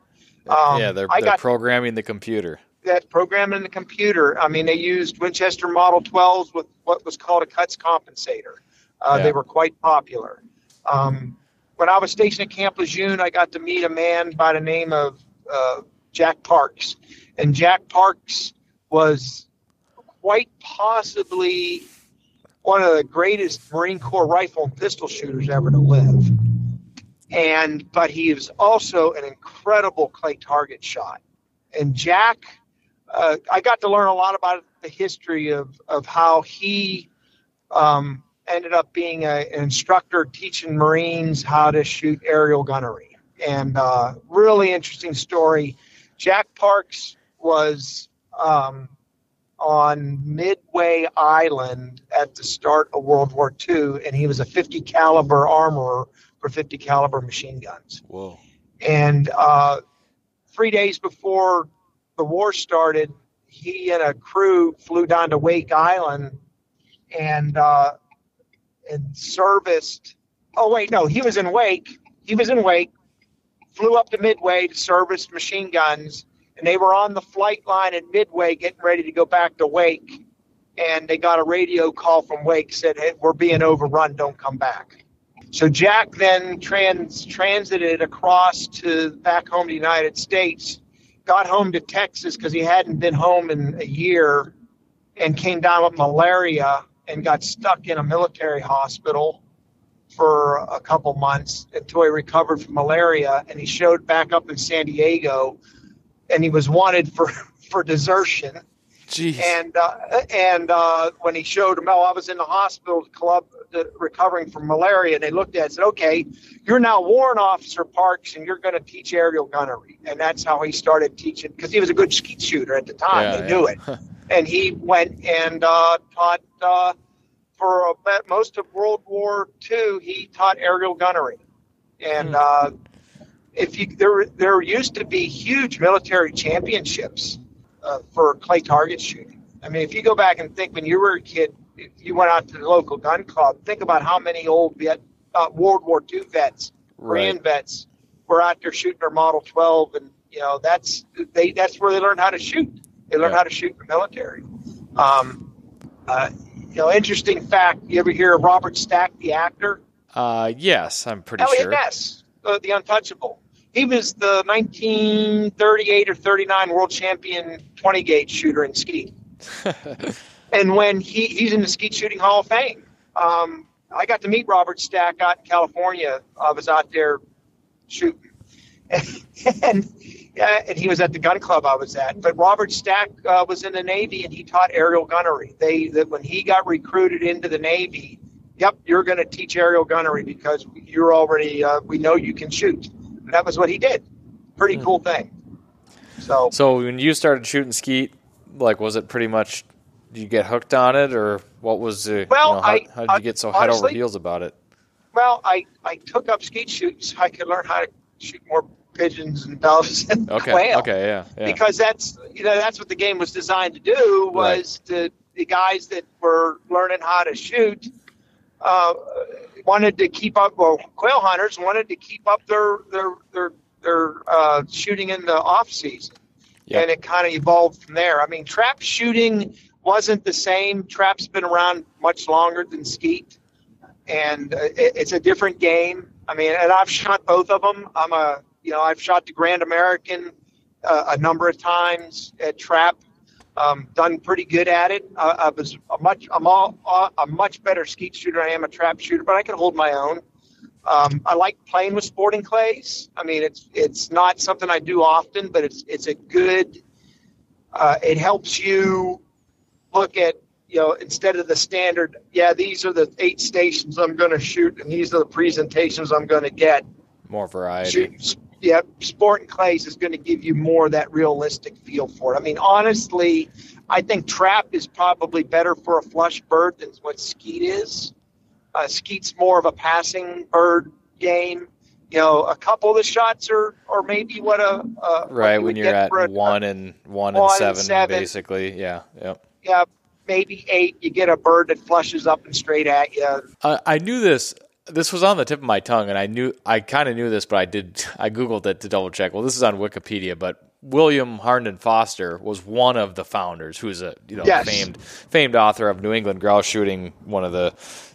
Um, yeah, they're, they're got, programming the computer. That programming the computer. I mean, they used Winchester Model 12s with what was called a Cutts compensator. Uh, yeah. They were quite popular. Um, when I was stationed at Camp Lejeune, I got to meet a man by the name of uh, Jack Parks, and Jack Parks was quite possibly one of the greatest Marine Corps rifle and pistol shooters ever to live. And but he is also an incredible clay target shot. And Jack, uh, I got to learn a lot about the history of of how he um, ended up being a, an instructor teaching Marines how to shoot aerial gunnery. And uh, really interesting story. Jack Parks was um, on Midway Island at the start of World War II, and he was a 50 caliber armorer for 50 caliber machine guns. Whoa! And uh, three days before the war started, he and a crew flew down to Wake Island and uh, and serviced. Oh wait, no, he was in Wake. He was in Wake. Flew up to Midway to service machine guns, and they were on the flight line at Midway, getting ready to go back to Wake. And they got a radio call from Wake said, "Hey, we're being overrun. Don't come back." So Jack then trans transited across to back home to the United States, got home to Texas because he hadn't been home in a year, and came down with malaria and got stuck in a military hospital for a couple months until he recovered from malaria. And he showed back up in San Diego, and he was wanted for for desertion. Jeez. And uh, and uh, when he showed him, oh, I was in the hospital club uh, recovering from malaria. And they looked at it and said, okay, you're now warrant officer Parks, and you're going to teach aerial gunnery. And that's how he started teaching because he was a good skeet shooter at the time. Yeah, they yeah. knew it. and he went and uh, taught uh, for most of World War II. He taught aerial gunnery, and hmm. uh, if you there there used to be huge military championships uh, for clay target shooting. I mean, if you go back and think when you were a kid, you went out to the local gun club. Think about how many old Viet, uh, World War II vets, right. Vets, were out there shooting their Model 12, and you know that's they that's where they learned how to shoot. They learn yeah. how to shoot in the military. Um, uh, you know, interesting fact. You ever hear of Robert Stack, the actor? Uh, yes, I'm pretty Eliot sure. Ness, uh, the Untouchable. He was the 1938 or 39 world champion 20 gauge shooter in skeet. and when he, he's in the Skeet Shooting Hall of Fame, um, I got to meet Robert Stack out in California. I was out there shooting. and yeah, and he was at the gun club I was at. But Robert Stack uh, was in the Navy and he taught aerial gunnery. They that when he got recruited into the Navy, yep, you're going to teach aerial gunnery because you're already uh, we know you can shoot. That was what he did. Pretty mm. cool thing. So so when you started shooting skeet, like was it pretty much? Did you get hooked on it, or what was the? Well, you know, how, I, how did you get so head over heels about it? Well, I I took up skeet shooting so I could learn how to shoot more pigeons and doves and okay, quail. Okay, yeah, yeah, Because that's you know that's what the game was designed to do was right. to the guys that were learning how to shoot uh, wanted to keep up. Well, quail hunters wanted to keep up their their their their uh, shooting in the off season, Yep. and it kind of evolved from there. I mean, trap shooting wasn't the same. Trap's been around much longer than skeet, and uh, it, it's a different game. I mean, and I've shot both of them. I'm a you know I've shot the Grand American uh, a number of times at trap. Um, done pretty good at it. Uh, I was a much I'm all, uh, a much better skeet shooter I am a trap shooter, but I can hold my own. Um, I like playing with sporting clays. I mean, it's it's not something I do often, but it's it's a good. Uh, it helps you look at you know instead of the standard. Yeah, these are the eight stations I'm going to shoot, and these are the presentations I'm going to get. More variety. Shoot, yeah, sport and clays is going to give you more of that realistic feel for it. I mean, honestly, I think trap is probably better for a flush bird than what skeet is. Uh, skeet's more of a passing bird game. You know, a couple of the shots are, or maybe what a, a right what when you you're at a- one and one, one and and seven, seven. basically. Yeah. Yep. yeah, maybe eight. You get a bird that flushes up and straight at you. Uh, I knew this. This was on the tip of my tongue, and I knew I kind of knew this, but I did. I googled it to double check. Well, this is on Wikipedia, but William Harnden Foster was one of the founders, who's a you know Yes. famed famed author of New England Grouse Shooting, one of the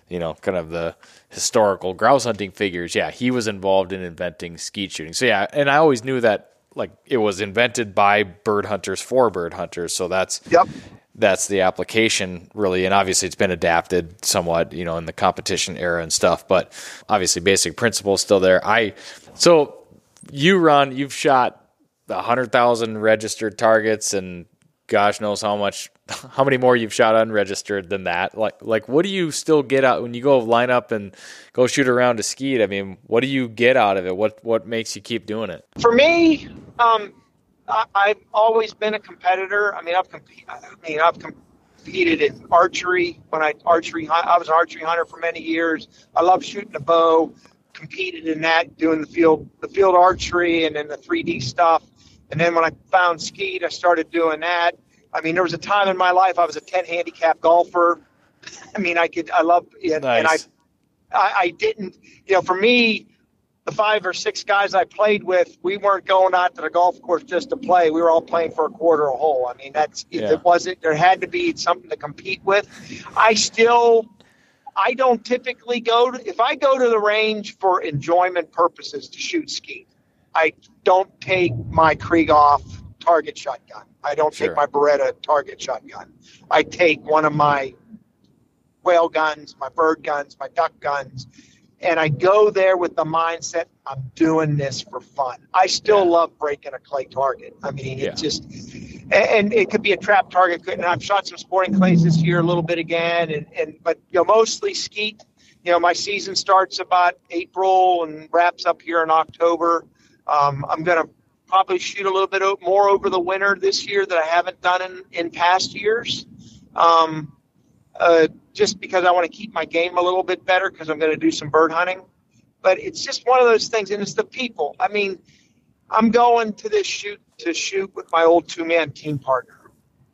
you know kind of the historical grouse hunting figures. Yeah, he was involved in inventing skeet shooting. So yeah, and I always knew that like it was invented by bird hunters for bird hunters. So that's Yep. That's the application really. And obviously it's been adapted somewhat you know in the competition era and stuff but obviously basic principles still there. I so you run you've shot a hundred thousand registered targets and gosh knows how much how many more you've shot unregistered than that. Like like what do you still get out when you go line up and go shoot around a skeet? I mean what do you get out of it? What what makes you keep doing it? For me, um, I, I've always been a competitor. I mean, I've competed. I mean, I've competed in archery when I archery. I was an archery hunter for many years. I love shooting a bow. Competed in that, doing the field the field archery and then the 3D stuff. And then when I found skeet, I started doing that. I mean, there was a time in my life I was a 10 handicap golfer. I mean, I could I love and, and I I, I didn't, you know, for me, the five or six guys I played with, we weren't going out to the golf course just to play. We were all playing for a quarter a hole. I mean, that's if Yeah. it wasn't. There had to be something to compete with. I still, I don't typically go to if I go to the range for enjoyment purposes to shoot skeet. I don't take my Krieghoff target shotgun. I don't Sure. take my Beretta target shotgun. I take one of my quail guns, my bird guns, my duck guns, and I go there with the mindset I'm doing this for fun. I still Yeah. love breaking a clay target. I mean, Yeah. it just and, it could be a trap target. And I've shot some sporting clays this year a little bit again, and, and but you know mostly skeet. You know, my season starts about April and wraps up here in October. Um, I'm gonna probably shoot a little bit more over the winter this year that I haven't done in, in past years. Um, uh, just because I want to keep my game a little bit better because I'm going to do some bird hunting. But it's just one of those things, and it's the people. I mean, I'm going to this shoot to shoot with my old two man team partner,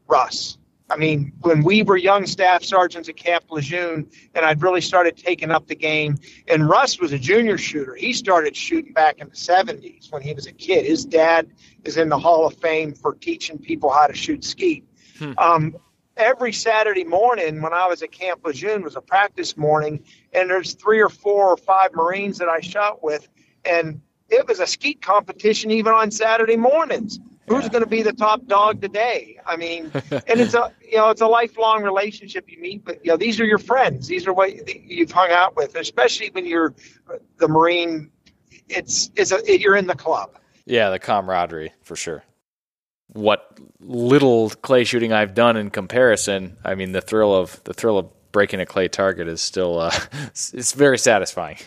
Russ. I mean, when we were young staff sergeants at Camp Lejeune, and I'd really started taking up the game, and Russ was a junior shooter. He started shooting back in the 70s when he was a kid. His dad is in the Hall of Fame for teaching people how to shoot skeet. Hmm. Um, every Saturday morning when I was at Camp Lejeune was a practice morning, and there's three or four or five Marines that I shot with, and it was a skeet competition even on Saturday mornings. Who's going to be the top dog today? I mean, and it's a you know it's a lifelong relationship you meet, but you know these are your friends. These are what you've hung out with, especially when you're the Marine. It's it's a you're in the club. Yeah, the camaraderie for sure. What little clay shooting I've done in comparison, I mean, the thrill of the thrill of breaking a clay target is still uh, it's very satisfying.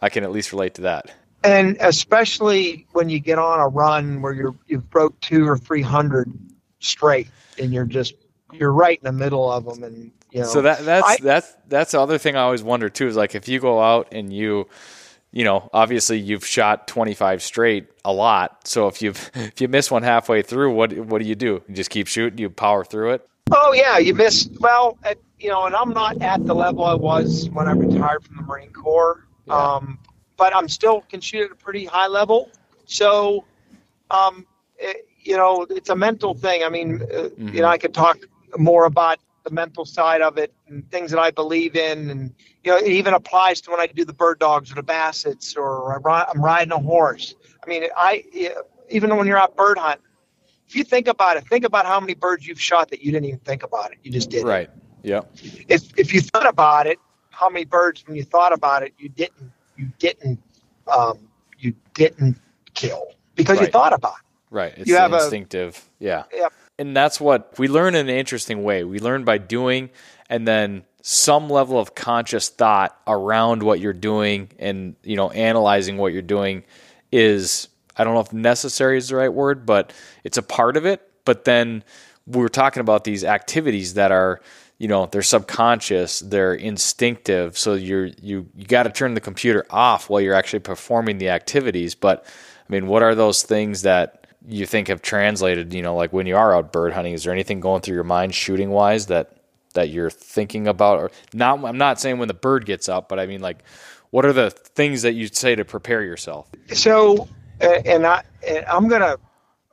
I can at least relate to that. and especially when you get on a run where you're you've broke two or three hundred straight, and you're just you're right in the middle of them, and you know. So that that's I- that's that's the other thing I always wonder too is like if you go out and you you know obviously you've shot 25 straight a lot so if you if you miss one halfway through what what do you do you just keep shooting you power through it Oh yeah, you miss. Well, at, you know, and I'm not at the level I was when I retired from the Marine Corps. Yeah. Um, but I'm still can shoot at a pretty high level. So, um, it, you know, it's a mental thing. I mean, uh, Mm-hmm. you know, I could talk more about the mental side of it and things that I believe in, and you know, it even applies to when I do the bird dogs or the bassets or I'm riding a horse. I mean, I even when you're out bird hunting, if you think about it, think about how many birds you've shot that you didn't even think about it. You just did. Right. Yeah. If if you thought about it, how many birds when you thought about it you didn't you didn't um, you didn't kill because you thought about it. Right. It's You have a- instinctive. yeah. Yep. And that's what we learn in an interesting way. We learn by doing and then some level of conscious thought around what you're doing and, you know, analyzing what you're doing is I don't know if necessary is the right word, but it's a part of it. But then we're talking about these activities that are, you know, they're subconscious, they're instinctive. So you're you you got to turn the computer off while you're actually performing the activities. But I mean, what are those things that you think have translated? You know, like when you are out bird hunting, is there anything going through your mind shooting wise that that you're thinking about? Or not? I'm not saying when the bird gets up, but I mean like. What are the things that you'd say to prepare yourself? So, and I and I'm gonna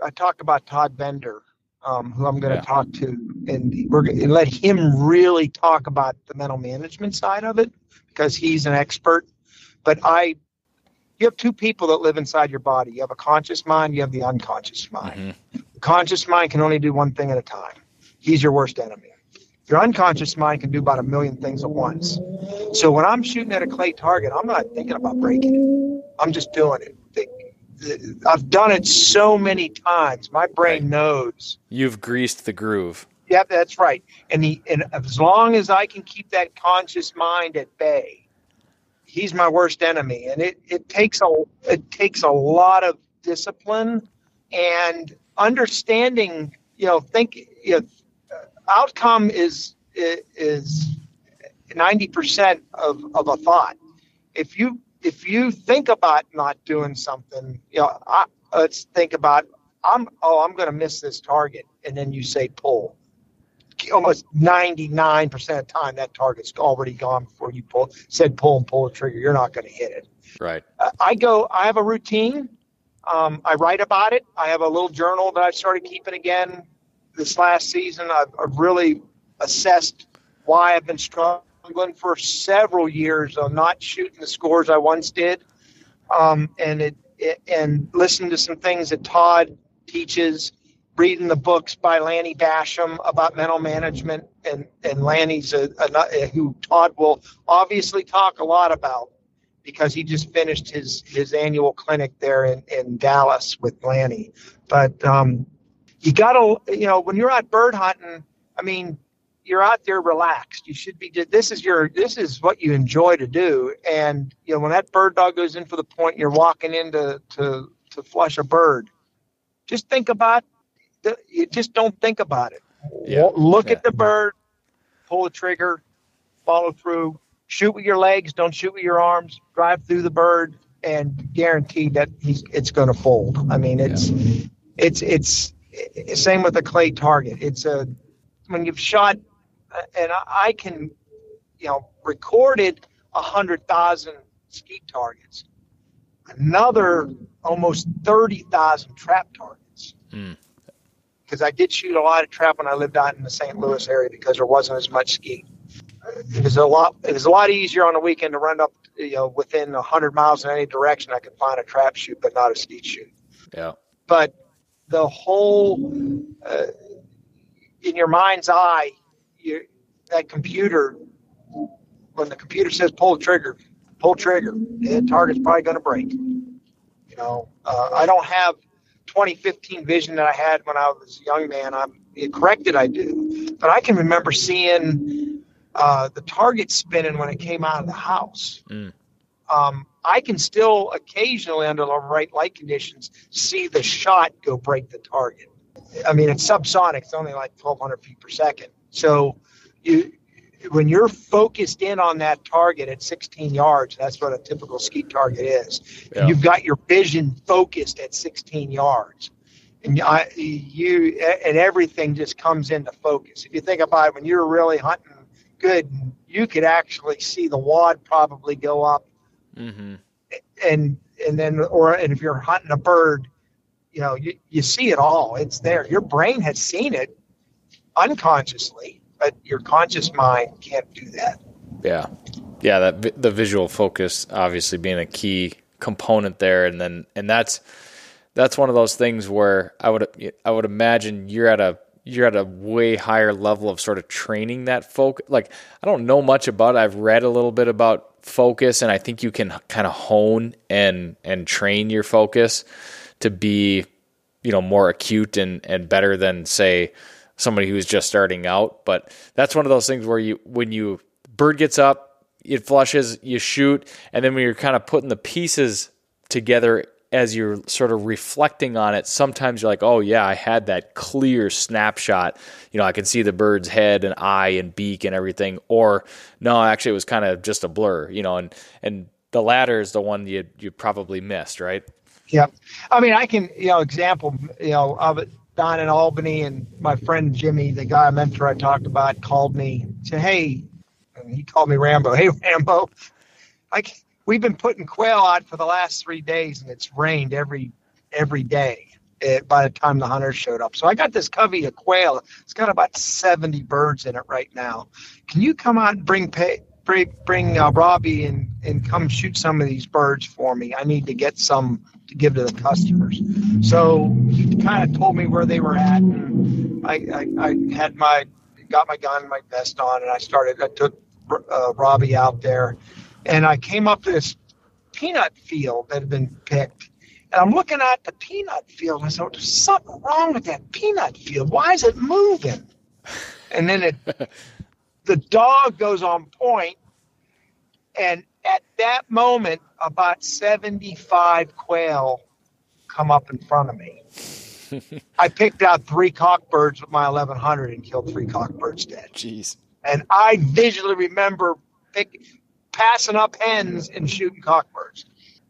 I talk about Todd Bender, um, who I'm gonna Yeah. talk to, and we're gonna and let him really talk about the mental management side of it because he's an expert. But I, you have two people that live inside your body. You have a conscious mind. You have the unconscious mind. The conscious mind can only do one thing at a time. He's your worst enemy. Your unconscious mind can do about a million things at once. So when I'm shooting at a clay target, I'm not thinking about breaking it. I'm just doing it. I've done it so many times. My brain Right. knows. You've greased the groove. Yep, that's right. And the and as long as I can keep that conscious mind at bay, he's my worst enemy. And it, it takes a it takes a lot of discipline and understanding. You know, think you know, outcome is is ninety percent of of a thought. If you if you think about not doing something, you know, I, let's think about I'm oh I'm going to miss this target, and then you say pull. Almost ninety nine percent of the time, that target's already gone before you pull said pull and pull the trigger. You're not going to hit it. Right. Uh, I go. I have a routine. Um, I write about it. I have a little journal that I started keeping again this last season. I've, I've really assessed why I've been struggling for several years of not shooting the scores I once did, um, and it, it and listening to some things that Todd teaches, reading the books by Lanny Bassham about mental management, and and Lanny's a, a, who Todd will obviously talk a lot about because he just finished his his annual clinic there in, in Dallas with Lanny. But um, you gotta you know when you're out bird hunting, I mean you're out there relaxed. You should be. This is your. This is what you enjoy to do. And you know when that bird dog goes in for the point, you're walking in to to, to flush a bird. Just think about. The, you just don't think about it. Yeah. Look Yeah. at the bird, pull the trigger, follow through, shoot with your legs, don't shoot with your arms, drive through the bird, and guarantee that he's it's going to fold. I mean, it's it's it's it's same with a clay target. It's a when you've shot, and I, I can, you know, recorded a hundred thousand skeet targets, another almost thirty thousand trap targets. Mm. Because I did shoot a lot of trap when I lived out in the St. Louis area because there wasn't as much skeet. It was a lot. It was a lot easier on the weekend to run up, you know, within hundred miles in any direction. I could find a trap shoot, but not a skeet shoot Yeah. but the whole uh, in your mind's eye you, that computer when the computer says pull trigger pull trigger the target's probably going to break. You know uh, i don't have 2015 vision that i had when i was a young man. I'm corrected i do. But i can remember seeing uh, the target spinning when it came out of the house. Mm. Um, I can still occasionally, under the right light conditions, see the shot go break the target. I mean, it's subsonic; it's only like 1,200 feet per second. So, you when you're focused in on that target at 16 yards, that's what a typical skeet target is. Yeah. You've got your vision focused at 16 yards, and I, you and everything just comes into focus. If you think about it, when you're really hunting good, you could actually see the wad probably go up Mm-hmm. and and then or and if you're hunting a bird, you know you, you see it all. It's there. Your brain has seen it unconsciously, but your conscious mind can't do that. Yeah, yeah. That the visual focus obviously being a key component there, and then and that's that's one of those things where I would I would imagine you're at a you're at a way higher level of sort of training that focus. Like I don't know much about it. I've read a little bit about focus, and I think you can kind of hone and and train your focus to be you know more acute and and better than say somebody who's just starting out. But that's one of those things where you when you bird gets up, it flushes, you shoot, and then when you're kind of putting the pieces together as you're sort of reflecting on it, sometimes you're like, oh, yeah, I had that clear snapshot. You know, I can see the bird's head and eye and beak and everything. Or, no, actually, it was kind of just a blur, you know, and, and the latter is the one you, you probably missed, right? Yeah. I mean, I can, you know, example, you know, of it down in Albany, and my friend Jimmy, the guy I mentor I talked about, called me, said, hey, he called me Rambo. Hey, Rambo, I, we've been putting quail out for the last three days, and it's rained every every day. Eh, by the time the hunters showed up, so I got this covey of quail. It's got about seventy birds in it right now. Can you come out and bring pay, bring, bring uh, Robbie and and come shoot some of these birds for me? I need to get some to give to the customers. So he kind of told me where they were at. And I, I, I had my got my gun, and my vest on, and I started. I took uh, Robbie out there and I came up to this peanut field that had been picked. And I'm looking at the peanut field. And I said, There's something wrong with that peanut field. Why is it moving? And then it, the dog goes on point, and at that moment, about 75 quail come up in front of me. I picked out three cockbirds with my 1100 and killed three cockbirds dead. Jeez. And I visually remember pick, passing up hens and shooting cockbirds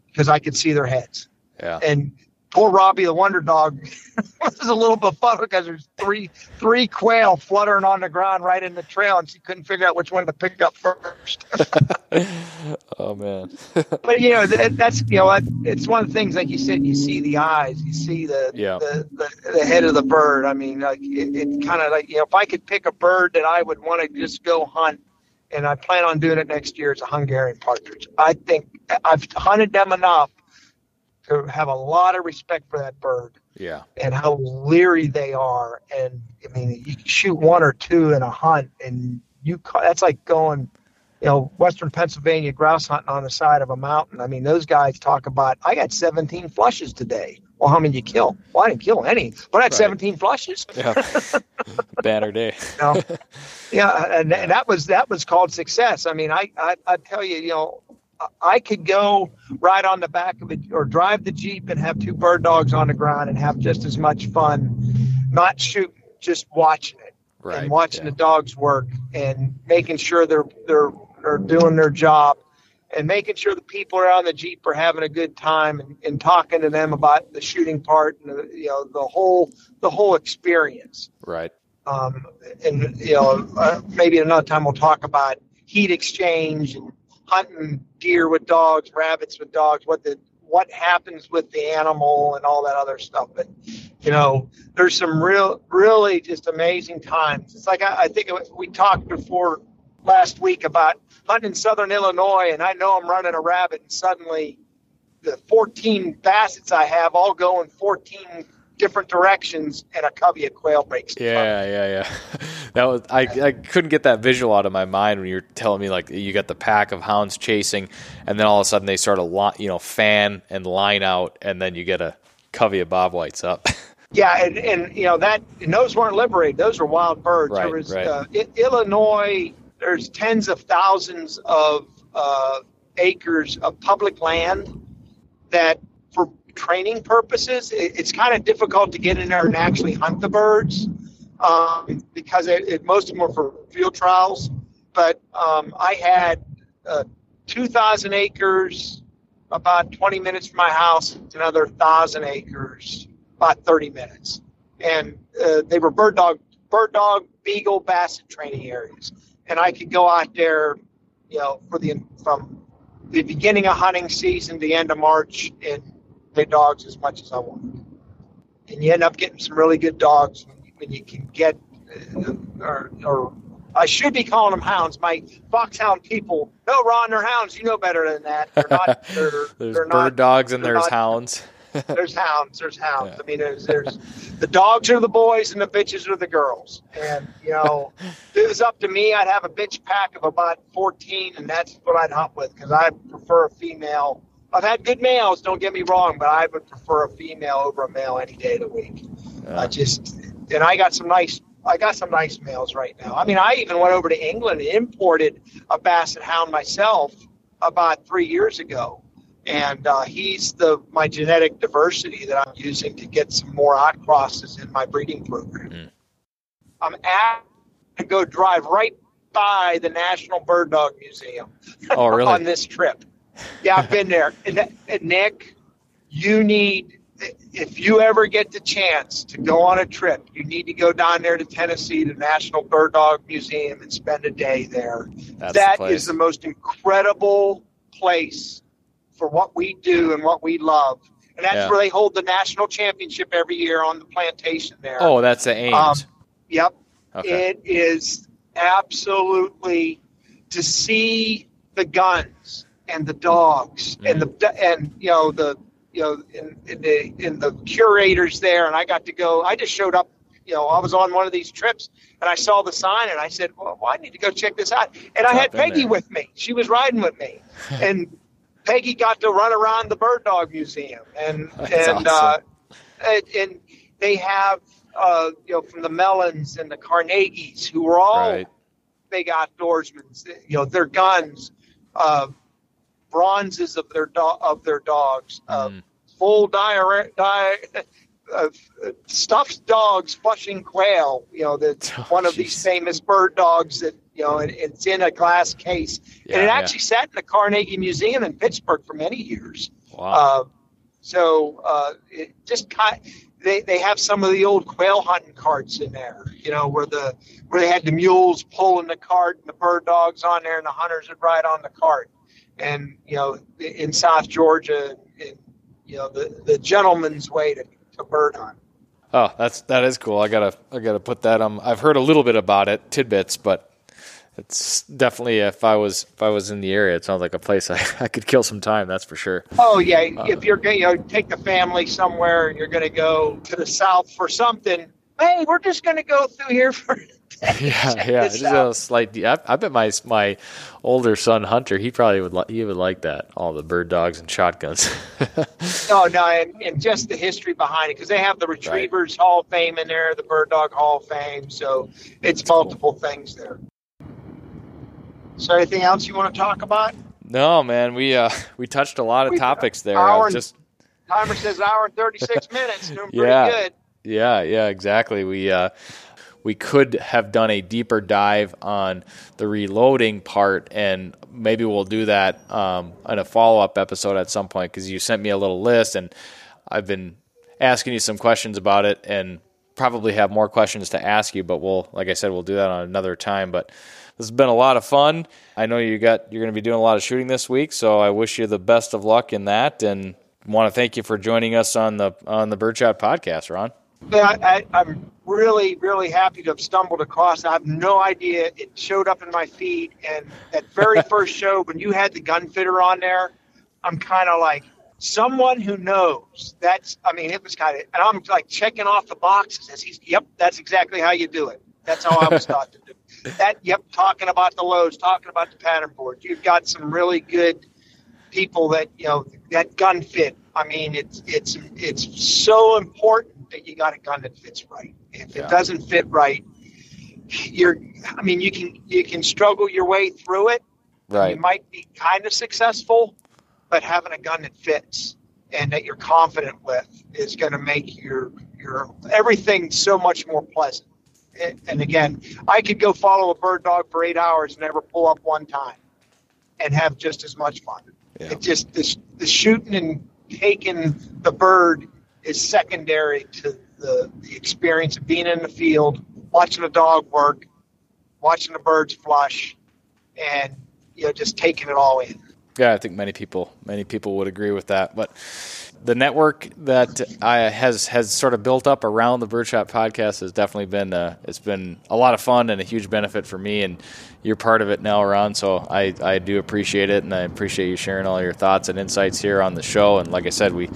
because I could see their heads. Yeah. And poor Robbie the Wonder Dog was a little befuddled because there's three three quail fluttering on the ground right in the trail, and she couldn't figure out which one to pick up first. oh man! but you know that, that's you know it's one of the things like you said. You see the eyes, you see the yeah. the, the, the head of the bird. I mean, like it, it kind of like you know if I could pick a bird that I would want to just go hunt and I plan on doing it next year. It's a Hungarian partridge. I think I've hunted them enough to have a lot of respect for that bird. Yeah. And how leery they are. And I mean, you shoot one or two in a hunt, and you that's like going, you know, Western Pennsylvania grouse hunting on the side of a mountain. I mean, those guys talk about I got 17 flushes today. Well, how many did you kill? Well, I didn't kill any, but I had right. 17 flushes. Yeah. Banner day. know? Yeah, and, and, that was that was called success. I mean, I, I I tell you, you know, I could go ride on the back of it or drive the jeep and have two bird dogs on the ground and have just as much fun, not shoot, just watching it right. and watching yeah. the dogs work and making sure they're they're they're doing their job and making sure the people around the Jeep are having a good time and, and talking to them about the shooting part and the, you know the whole the whole experience. Right. Um, and you know uh, maybe another time we'll talk about heat exchange and hunting deer with dogs, rabbits with dogs, what the what happens with the animal and all that other stuff. But you know, there's some real, really just amazing times. It's like I, I think we talked before last week about hunting in southern Illinois, and I know I'm running a rabbit, and suddenly the 14 bassets I have all go in 14 different directions, and a covey of quail breaks. Yeah, yeah, yeah. That was I. I couldn't get that visual out of my mind when you were telling me like you got the pack of hounds chasing, and then all of a sudden they start a lot, you know fan and line out, and then you get a covey of bob whites up. Yeah, and, and you know that and those weren't liberated; those were wild birds. Right, there was right. uh, I- Illinois there's tens of thousands of uh, acres of public land that, for training purposes, it, it's kind of difficult to get in there and actually hunt the birds um, because it, it, most of them are for field trials. But um, I had uh, 2,000 acres about 20 minutes from my house, another 1,000 acres about 30 minutes. And uh, they were bird dog, bird dog, beagle, basset training areas and I could go out there, you know, for the from the beginning of hunting season, the end of March, and play dogs as much as I want. And you end up getting some really good dogs when you, when you can get, uh, or, or I should be calling them hounds. My foxhound people, no, Ron, they're hounds. You know better than that. They're not. They're, there's they're bird not, dogs and there's not, hounds. there's hounds. There's hounds. Yeah. I mean, there's, there's the dogs are the boys and the bitches are the girls. And you know, if it was up to me, I'd have a bitch pack of about 14, and that's what I'd hunt with because I prefer a female. I've had good males, don't get me wrong, but I would prefer a female over a male any day of the week. Yeah. I just and I got some nice I got some nice males right now. I mean, I even went over to England and imported a basset hound myself about three years ago, and uh, he's the my genetic diversity that I'm using to get some more odd crosses in my breeding program. Mm. I'm at to go drive right by the National Bird Dog Museum Oh, really? on this trip. Yeah, I've been there. And, and Nick, you need if you ever get the chance to go on a trip, you need to go down there to Tennessee to National Bird Dog Museum and spend a day there. That's That the is the most incredible place for what we do and what we love. And that's Yeah. where they hold the national championship every year on the plantation there. oh, that's the Ames. Um, Yep. okay. It is absolutely to see the guns and the dogs and the and you know the you know in, in the in the curators there and I got to go I just showed up you know I was on one of these trips and I saw the sign and I said well, well I need to go check this out and I had Peggy there. with me she was riding with me and Peggy got to run around the bird dog museum and That's and awesome. uh, and, and they have uh, you know from the Mellons and the Carnegies who were all right. big outdoorsmen. You know their guns, uh, bronzes of their do- of their dogs, uh, Mm. full diarrhea. Di- uh, stuffed dogs flushing quail. You know that's Oh, one of these famous bird dogs that you know it, it's in a glass case, Yeah, and it yeah. actually sat in the Carnegie Museum in Pittsburgh for many years. Wow. Uh, so uh, it just kind they, they have some of the old quail hunting carts in there, you know, where the where they had the mules pulling the cart and the bird dogs on there and the hunters would ride on the cart. And, you know, in South Georgia, in, you know, the, the gentleman's way to, to bird hunt. Oh, that's that is cool. I gotta I gotta put that on. I've heard a little bit about it, tidbits, but it's definitely if I was if I was in the area, it sounds like a place I, I could kill some time. That's for sure. Oh yeah, uh, if you're going, you know, take the family somewhere and you're going to go to the south for something. Hey, we're just going to go through here for. Yeah, yeah. Just out. a slight. I, I bet my my older son Hunter, he probably would li- he would like that. All the bird dogs and shotguns. No, no, and, and just the history behind it because they have the Retrievers Hall of Fame in there, the Bird Dog Hall of Fame, so it's cool. multiple things there. So, anything else you want to talk about? no, man, we uh we touched a lot of We- topics there. hour and- just Timer says hour and thirty six minutes, doing pretty Yeah. good. Yeah, yeah, exactly. We uh, we could have done a deeper dive on the reloading part, and maybe we'll do that um, in a follow up episode at some point because you sent me a little list, and I've been asking you some questions about it, and probably have more questions to ask you. But we'll, like I said, we'll do that on another time. But this has been a lot of fun. I know you got you're going to be doing a lot of shooting this week, so I wish you the best of luck in that, and want to thank you for joining us on the on the Birdshot podcast, Ron. I, I, I'm really, really happy to have stumbled across. I have no idea it showed up in my feed, and that very first show when you had the gun fitter on there, I'm kind of like someone who knows. That's, I mean, it was kind of, and I'm like checking off the boxes as he's. Yep, that's exactly how you do it. That's how I was taught to do. it. That, yep, talking about the loads, talking about the pattern board. You've got some really good people that you know that gun fit. I mean, it's it's it's so important that you got a gun that fits right. If Yeah. it doesn't fit right, you're. I mean, you can you can struggle your way through it. Right. You might be kind of successful, but having a gun that fits and that you're confident with is going to make your your everything so much more pleasant. And- again, I could go follow a bird dog for eight hours and never pull up one time, and have just as much fun. Yeah. It just the, the shooting and taking the bird is secondary to the, the experience of being in the field, watching a dog work, watching the birds flush, and you know just taking it all in. Yeah, I think many people many people would agree with that. But the network that I has has sort of built up around the Birdshot podcast has definitely been uh, it's been a lot of fun and a huge benefit for me. And you're part of it now, Ron. So I, I do appreciate it, and I appreciate you sharing all your thoughts and insights here on the show. And like I said, we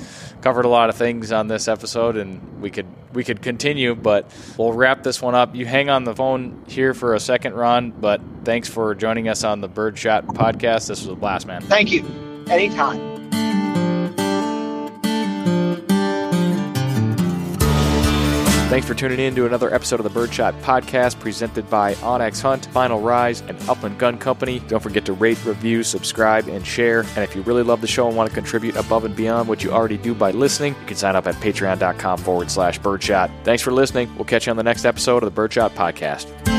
covered a lot of things on this episode, and we could we could continue, but we'll wrap this one up. You hang on the phone here for a second, Ron. But thanks for joining us on the Birdshot podcast. This was a blast, man. Thank you. Anytime. Thanks for tuning in to another episode of the Birdshot Podcast presented by onX Hunt, Final Rise, and Upland Gun Company. Don't forget to rate, review, subscribe, and share. And if you really love the show and want to contribute above and beyond what you already do by listening, you can sign up at patreon.com forward slash birdshot. Thanks for listening. We'll catch you on the next episode of the Birdshot Podcast.